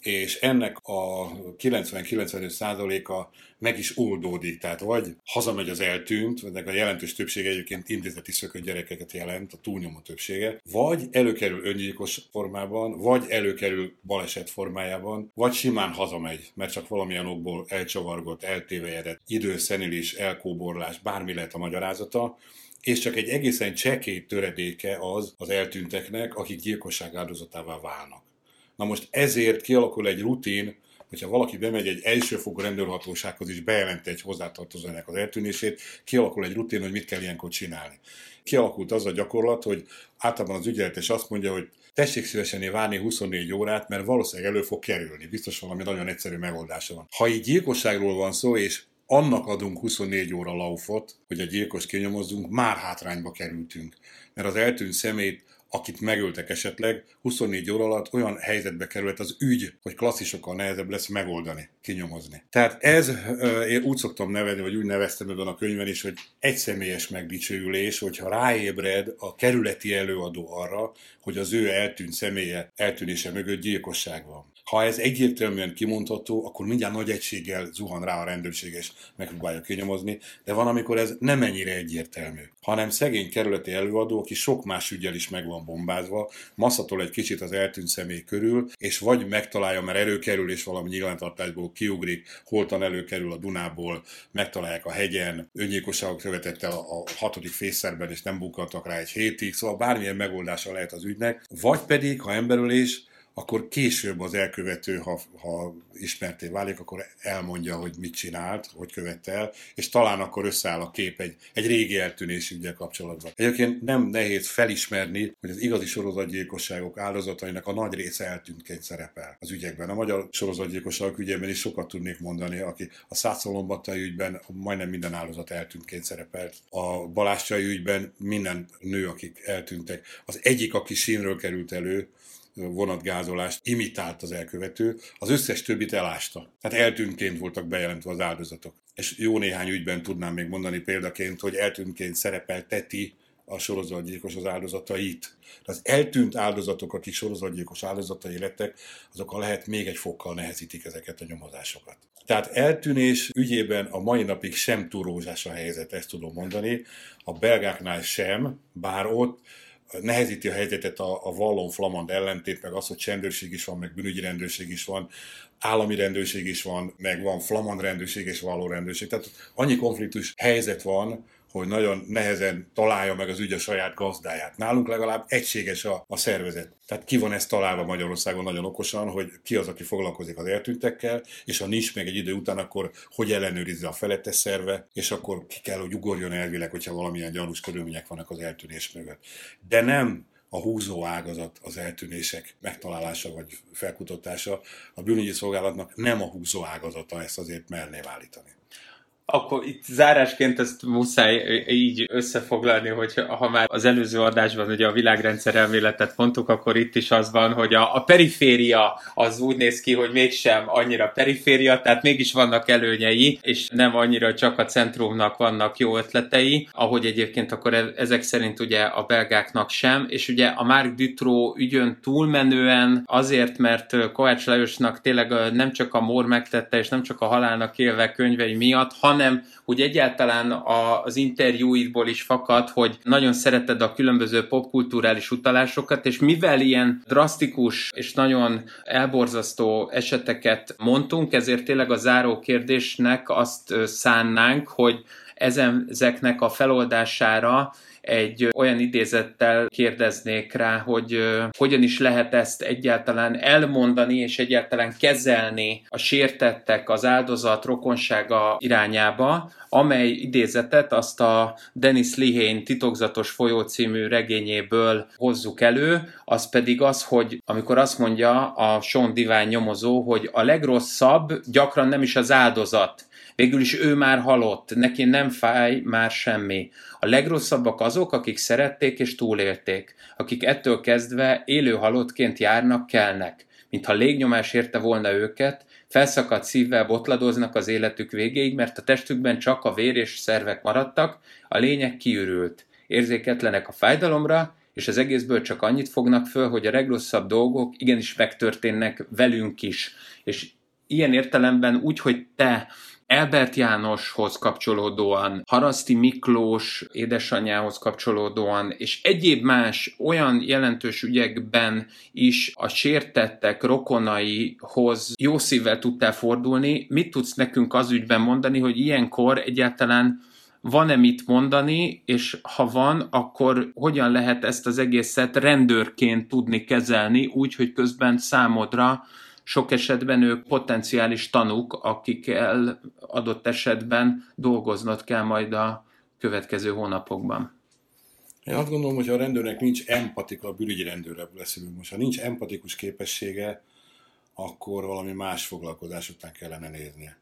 Speaker 1: és ennek a 90-95 százaléka meg is oldódik, tehát vagy hazamegy az eltűnt, ennek a jelentős többsége egyébként intézeti szökött gyerekeket jelent, a túlnyomó többsége, vagy előkerül öngyilkos formában, vagy előkerül baleset formájában, vagy simán hazamegy, mert csak valamilyen okból elcsavargott, eltévejedett, időszenülés, elkóborlás, bármi lehet a magyarázata, és csak egy egészen csekély töredéke az az eltűntek,nek akik gyilkosság áldozatává válnak. Na most ezért kialakul egy rutin, hogyha valaki bemegy egy elsőfokú rendőrhatósághoz és bejelenti egy hozzátartozónak az eltűnését, kialakul egy rutin, hogy mit kell ilyenkor csinálni. Kialakult az a gyakorlat, hogy általában az ügyeletes azt mondja, hogy tessék szívesen várni 24 órát, mert valószínűleg elő fog kerülni. Biztos valami nagyon egyszerű megoldása van. Ha így gyilkosságról van szó, és annak adunk 24 óra laufot, hogy a gyilkos kinyomozzunk, már hátrányba kerültünk. Mert az eltűnt szemét akit megöltek esetleg, 24 óra alatt olyan helyzetbe került az ügy, hogy klasszisokkal nehezebb lesz megoldani, kinyomozni. Tehát ez, én úgy szoktam nevezni, vagy úgy neveztem ebben a könyvben is, hogy egyszemélyes megdicsőülés, hogyha ráébred a kerületi előadó arra, hogy az ő eltűnt személye eltűnése mögött gyilkosság van. Ha ez egyértelműen kimondható, akkor mindjárt nagy egységgel zuhan rá a rendőrség, és megpróbálja kinyomozni, de van, amikor ez nem ennyire egyértelmű, hanem szegény kerületi előadó, aki sok más ügyel is meg van bombázva, masszatol egy kicsit az eltűnt személy körül, és vagy megtalálja, mert előkerül, és valami nyilvántartásból kiugrik, holtan előkerül a Dunából, megtalálják a hegyen, öngyilkosságot követett el a, hatodik fészerben, és nem bukkantak rá egy hétig, szóval bármilyen megoldása lehet az ügynek, vagy pedig, ha emberölés, akkor később az elkövető, ha, ha ismerté válik, akkor elmondja, hogy mit csinált, hogy követte el, és talán akkor összeáll a kép egy, egy régi eltűnés ügyel kapcsolatban. Egyébként nem nehéz felismerni, hogy az igazi sorozatgyilkosságok áldozatainak a nagy része eltűntként szerepel az ügyekben. A magyar sorozatgyilkosságok ügyében is sokat tudnék mondani, aki a Szászolombattai ügyben majdnem minden áldozat eltűntként szerepelt. A Balázscsai ügyben minden nő, akik eltűntek. Az egyik, aki sínről került elő, vonatgázolást imitált az elkövető, az összes többit elásta. Tehát eltűntként voltak bejelentve az áldozatok. És jó néhány ügyben tudnám még mondani példaként, hogy eltűntként szerepelteti a sorozatgyilkos az áldozatait. Az eltűnt áldozatok, akik sorozatgyilkos áldozatai lettek, azok a lehet még egy fokkal nehezítik ezeket a nyomozásokat. Tehát eltűnés ügyében a mai napig sem túl rózsás a helyzet, ezt tudom mondani. A belgáknál sem, bár ott nehezíti a helyzetet a, a vallon flamand ellentét, meg az, hogy csendőrség is van, meg bűnügyi rendőrség is van, állami rendőrség is van, meg van flamand rendőrség és valló rendőrség. Tehát annyi konfliktus helyzet van, hogy nagyon nehezen találja meg az ügy a saját gazdáját. Nálunk legalább egységes a, a szervezet. Tehát ki van ezt találva Magyarországon nagyon okosan, hogy ki az, aki foglalkozik az eltűntekkel, és ha nincs meg egy idő után, akkor hogy ellenőrizze a felettes szerve, és akkor ki kell, hogy ugorjon elvileg, hogyha valamilyen gyanús körülmények vannak az eltűnés mögött. De nem a húzó ágazat az eltűnések megtalálása vagy felkutatása. A bűnügyi szolgálatnak nem a húzó ágazata, ezt azért merném állítani
Speaker 3: Akkor itt zárásként ezt muszáj így összefoglalni, hogy ha már az előző adásban ugye a világrendszer elméletet mondtuk, akkor itt is az van, hogy a, a periféria az úgy néz ki, hogy mégsem annyira periféria, tehát mégis vannak előnyei, és nem annyira csak a centrumnak vannak jó ötletei, ahogy egyébként akkor e, ezek szerint ugye a belgáknak sem, és ugye a Mark Dutroux ügyön túlmenően azért, mert Kovács Lajosnak tényleg nem csak a mor megtette, és nem csak a halálnak élve könyvei miatt, hanem hogy egyáltalán az interjúidból is fakad, hogy nagyon szereted a különböző popkulturális utalásokat, és mivel ilyen drasztikus és nagyon elborzasztó eseteket mondtunk, ezért tényleg a záró kérdésnek azt szánnánk, hogy ezen, ezeknek a feloldására egy olyan idézettel kérdeznék rá, hogy hogyan is lehet ezt egyáltalán elmondani és egyáltalán kezelni a sértettek az áldozat rokonsága irányába, amely idézetet azt a Dennis Lihane titokzatos folyó című regényéből hozzuk elő, az pedig az, hogy amikor azt mondja a Sean Divine nyomozó, hogy a legrosszabb gyakran nem is az áldozat, Végül is ő már halott, neki nem fáj már semmi. A legrosszabbak azok, akik szerették és túlélték, akik ettől kezdve élő halottként járnak, kelnek, mintha légnyomás érte volna őket, felszakadt szívvel botladoznak az életük végéig, mert a testükben csak a vér és szervek maradtak, a lényeg kiürült. Érzéketlenek a fájdalomra, és az egészből csak annyit fognak föl, hogy a legrosszabb dolgok igenis megtörténnek velünk is. És ilyen értelemben úgy, hogy te Elbert Jánoshoz kapcsolódóan, Haraszti Miklós édesanyjához kapcsolódóan, és egyéb más olyan jelentős ügyekben is a sértettek rokonaihoz jó szívvel tudtál fordulni. Mit tudsz nekünk az ügyben mondani, hogy ilyenkor egyáltalán van-e mit mondani, és ha van, akkor hogyan lehet ezt az egészet rendőrként tudni kezelni, úgy, hogy közben számodra sok esetben ők potenciális tanúk, akikkel adott esetben dolgoznod kell majd a következő hónapokban.
Speaker 1: Én azt gondolom, hogy a rendőrnek nincs empatika, a bűrügyi rendőrre beszélünk most, ha nincs empatikus képessége, akkor valami más foglalkozás után kellene néznie.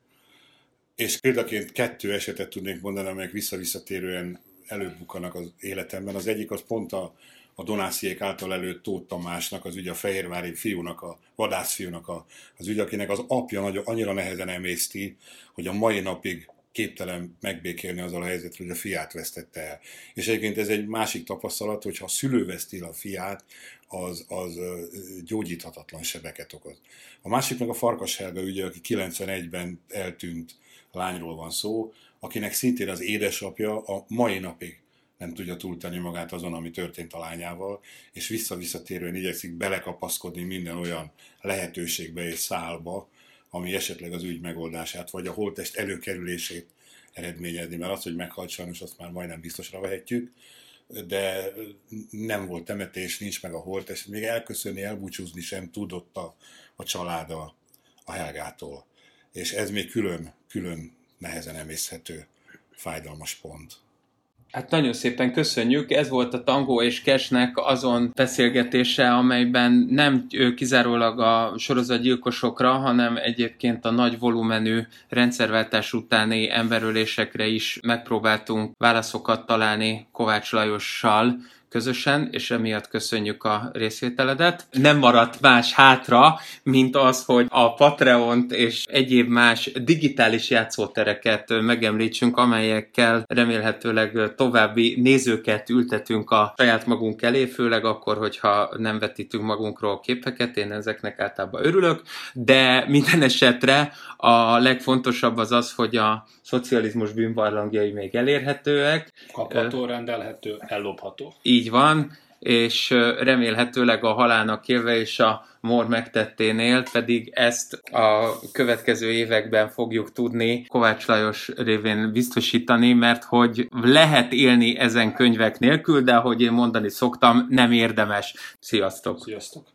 Speaker 1: És példaként kettő esetet tudnék mondani, amelyek vissza-visszatérően előbukkanak az életemben. Az egyik az pont a a Donásziék által előtt Tóth Tamásnak, az ügy a fehérvári fiúnak, a vadászfiúnak a, az ügy, akinek az apja nagyon, annyira nehezen emészti, hogy a mai napig képtelen megbékélni azzal a helyzetre, hogy a fiát vesztette el. És egyébként ez egy másik tapasztalat, hogy ha a szülő veszti a fiát, az, az gyógyíthatatlan sebeket okoz. A másik meg a Farkas Helga ügye, aki 91-ben eltűnt lányról van szó, akinek szintén az édesapja a mai napig nem tudja túltenni magát azon, ami történt a lányával, és vissza-visszatérően igyekszik belekapaszkodni minden olyan lehetőségbe és szálba, ami esetleg az ügy megoldását, vagy a holtest előkerülését eredményezni, mert az, hogy meghalt sajnos, azt már majdnem biztosra vehetjük, de nem volt temetés, nincs meg a holtest, még elköszönni, elbúcsúzni sem tudott a, a család a, a Helgától. És ez még külön, külön nehezen emészhető fájdalmas pont.
Speaker 3: Hát nagyon szépen köszönjük. Ez volt a Tango és Kesnek azon beszélgetése, amelyben nem kizárólag a sorozatgyilkosokra, hanem egyébként a nagy volumenű rendszerváltás utáni emberölésekre is megpróbáltunk válaszokat találni Kovács Lajossal, közösen, és emiatt köszönjük a részvételedet. Nem maradt más hátra, mint az, hogy a Patreont és egyéb más digitális játszótereket megemlítsünk, amelyekkel remélhetőleg további nézőket ültetünk a saját magunk elé, főleg akkor, hogyha nem vetítünk magunkról képeket, én ezeknek általában örülök, de minden esetre a legfontosabb az az, hogy a szocializmus bűnbarlangjai még elérhetőek.
Speaker 2: Kapható, rendelhető, ellopható.
Speaker 3: Így van, és remélhetőleg a halálnak élve és a mor megtetténél pedig ezt a következő években fogjuk tudni Kovács Lajos révén biztosítani, mert hogy lehet élni ezen könyvek nélkül, de ahogy én mondani szoktam, nem érdemes. Sziasztok!
Speaker 2: Sziasztok!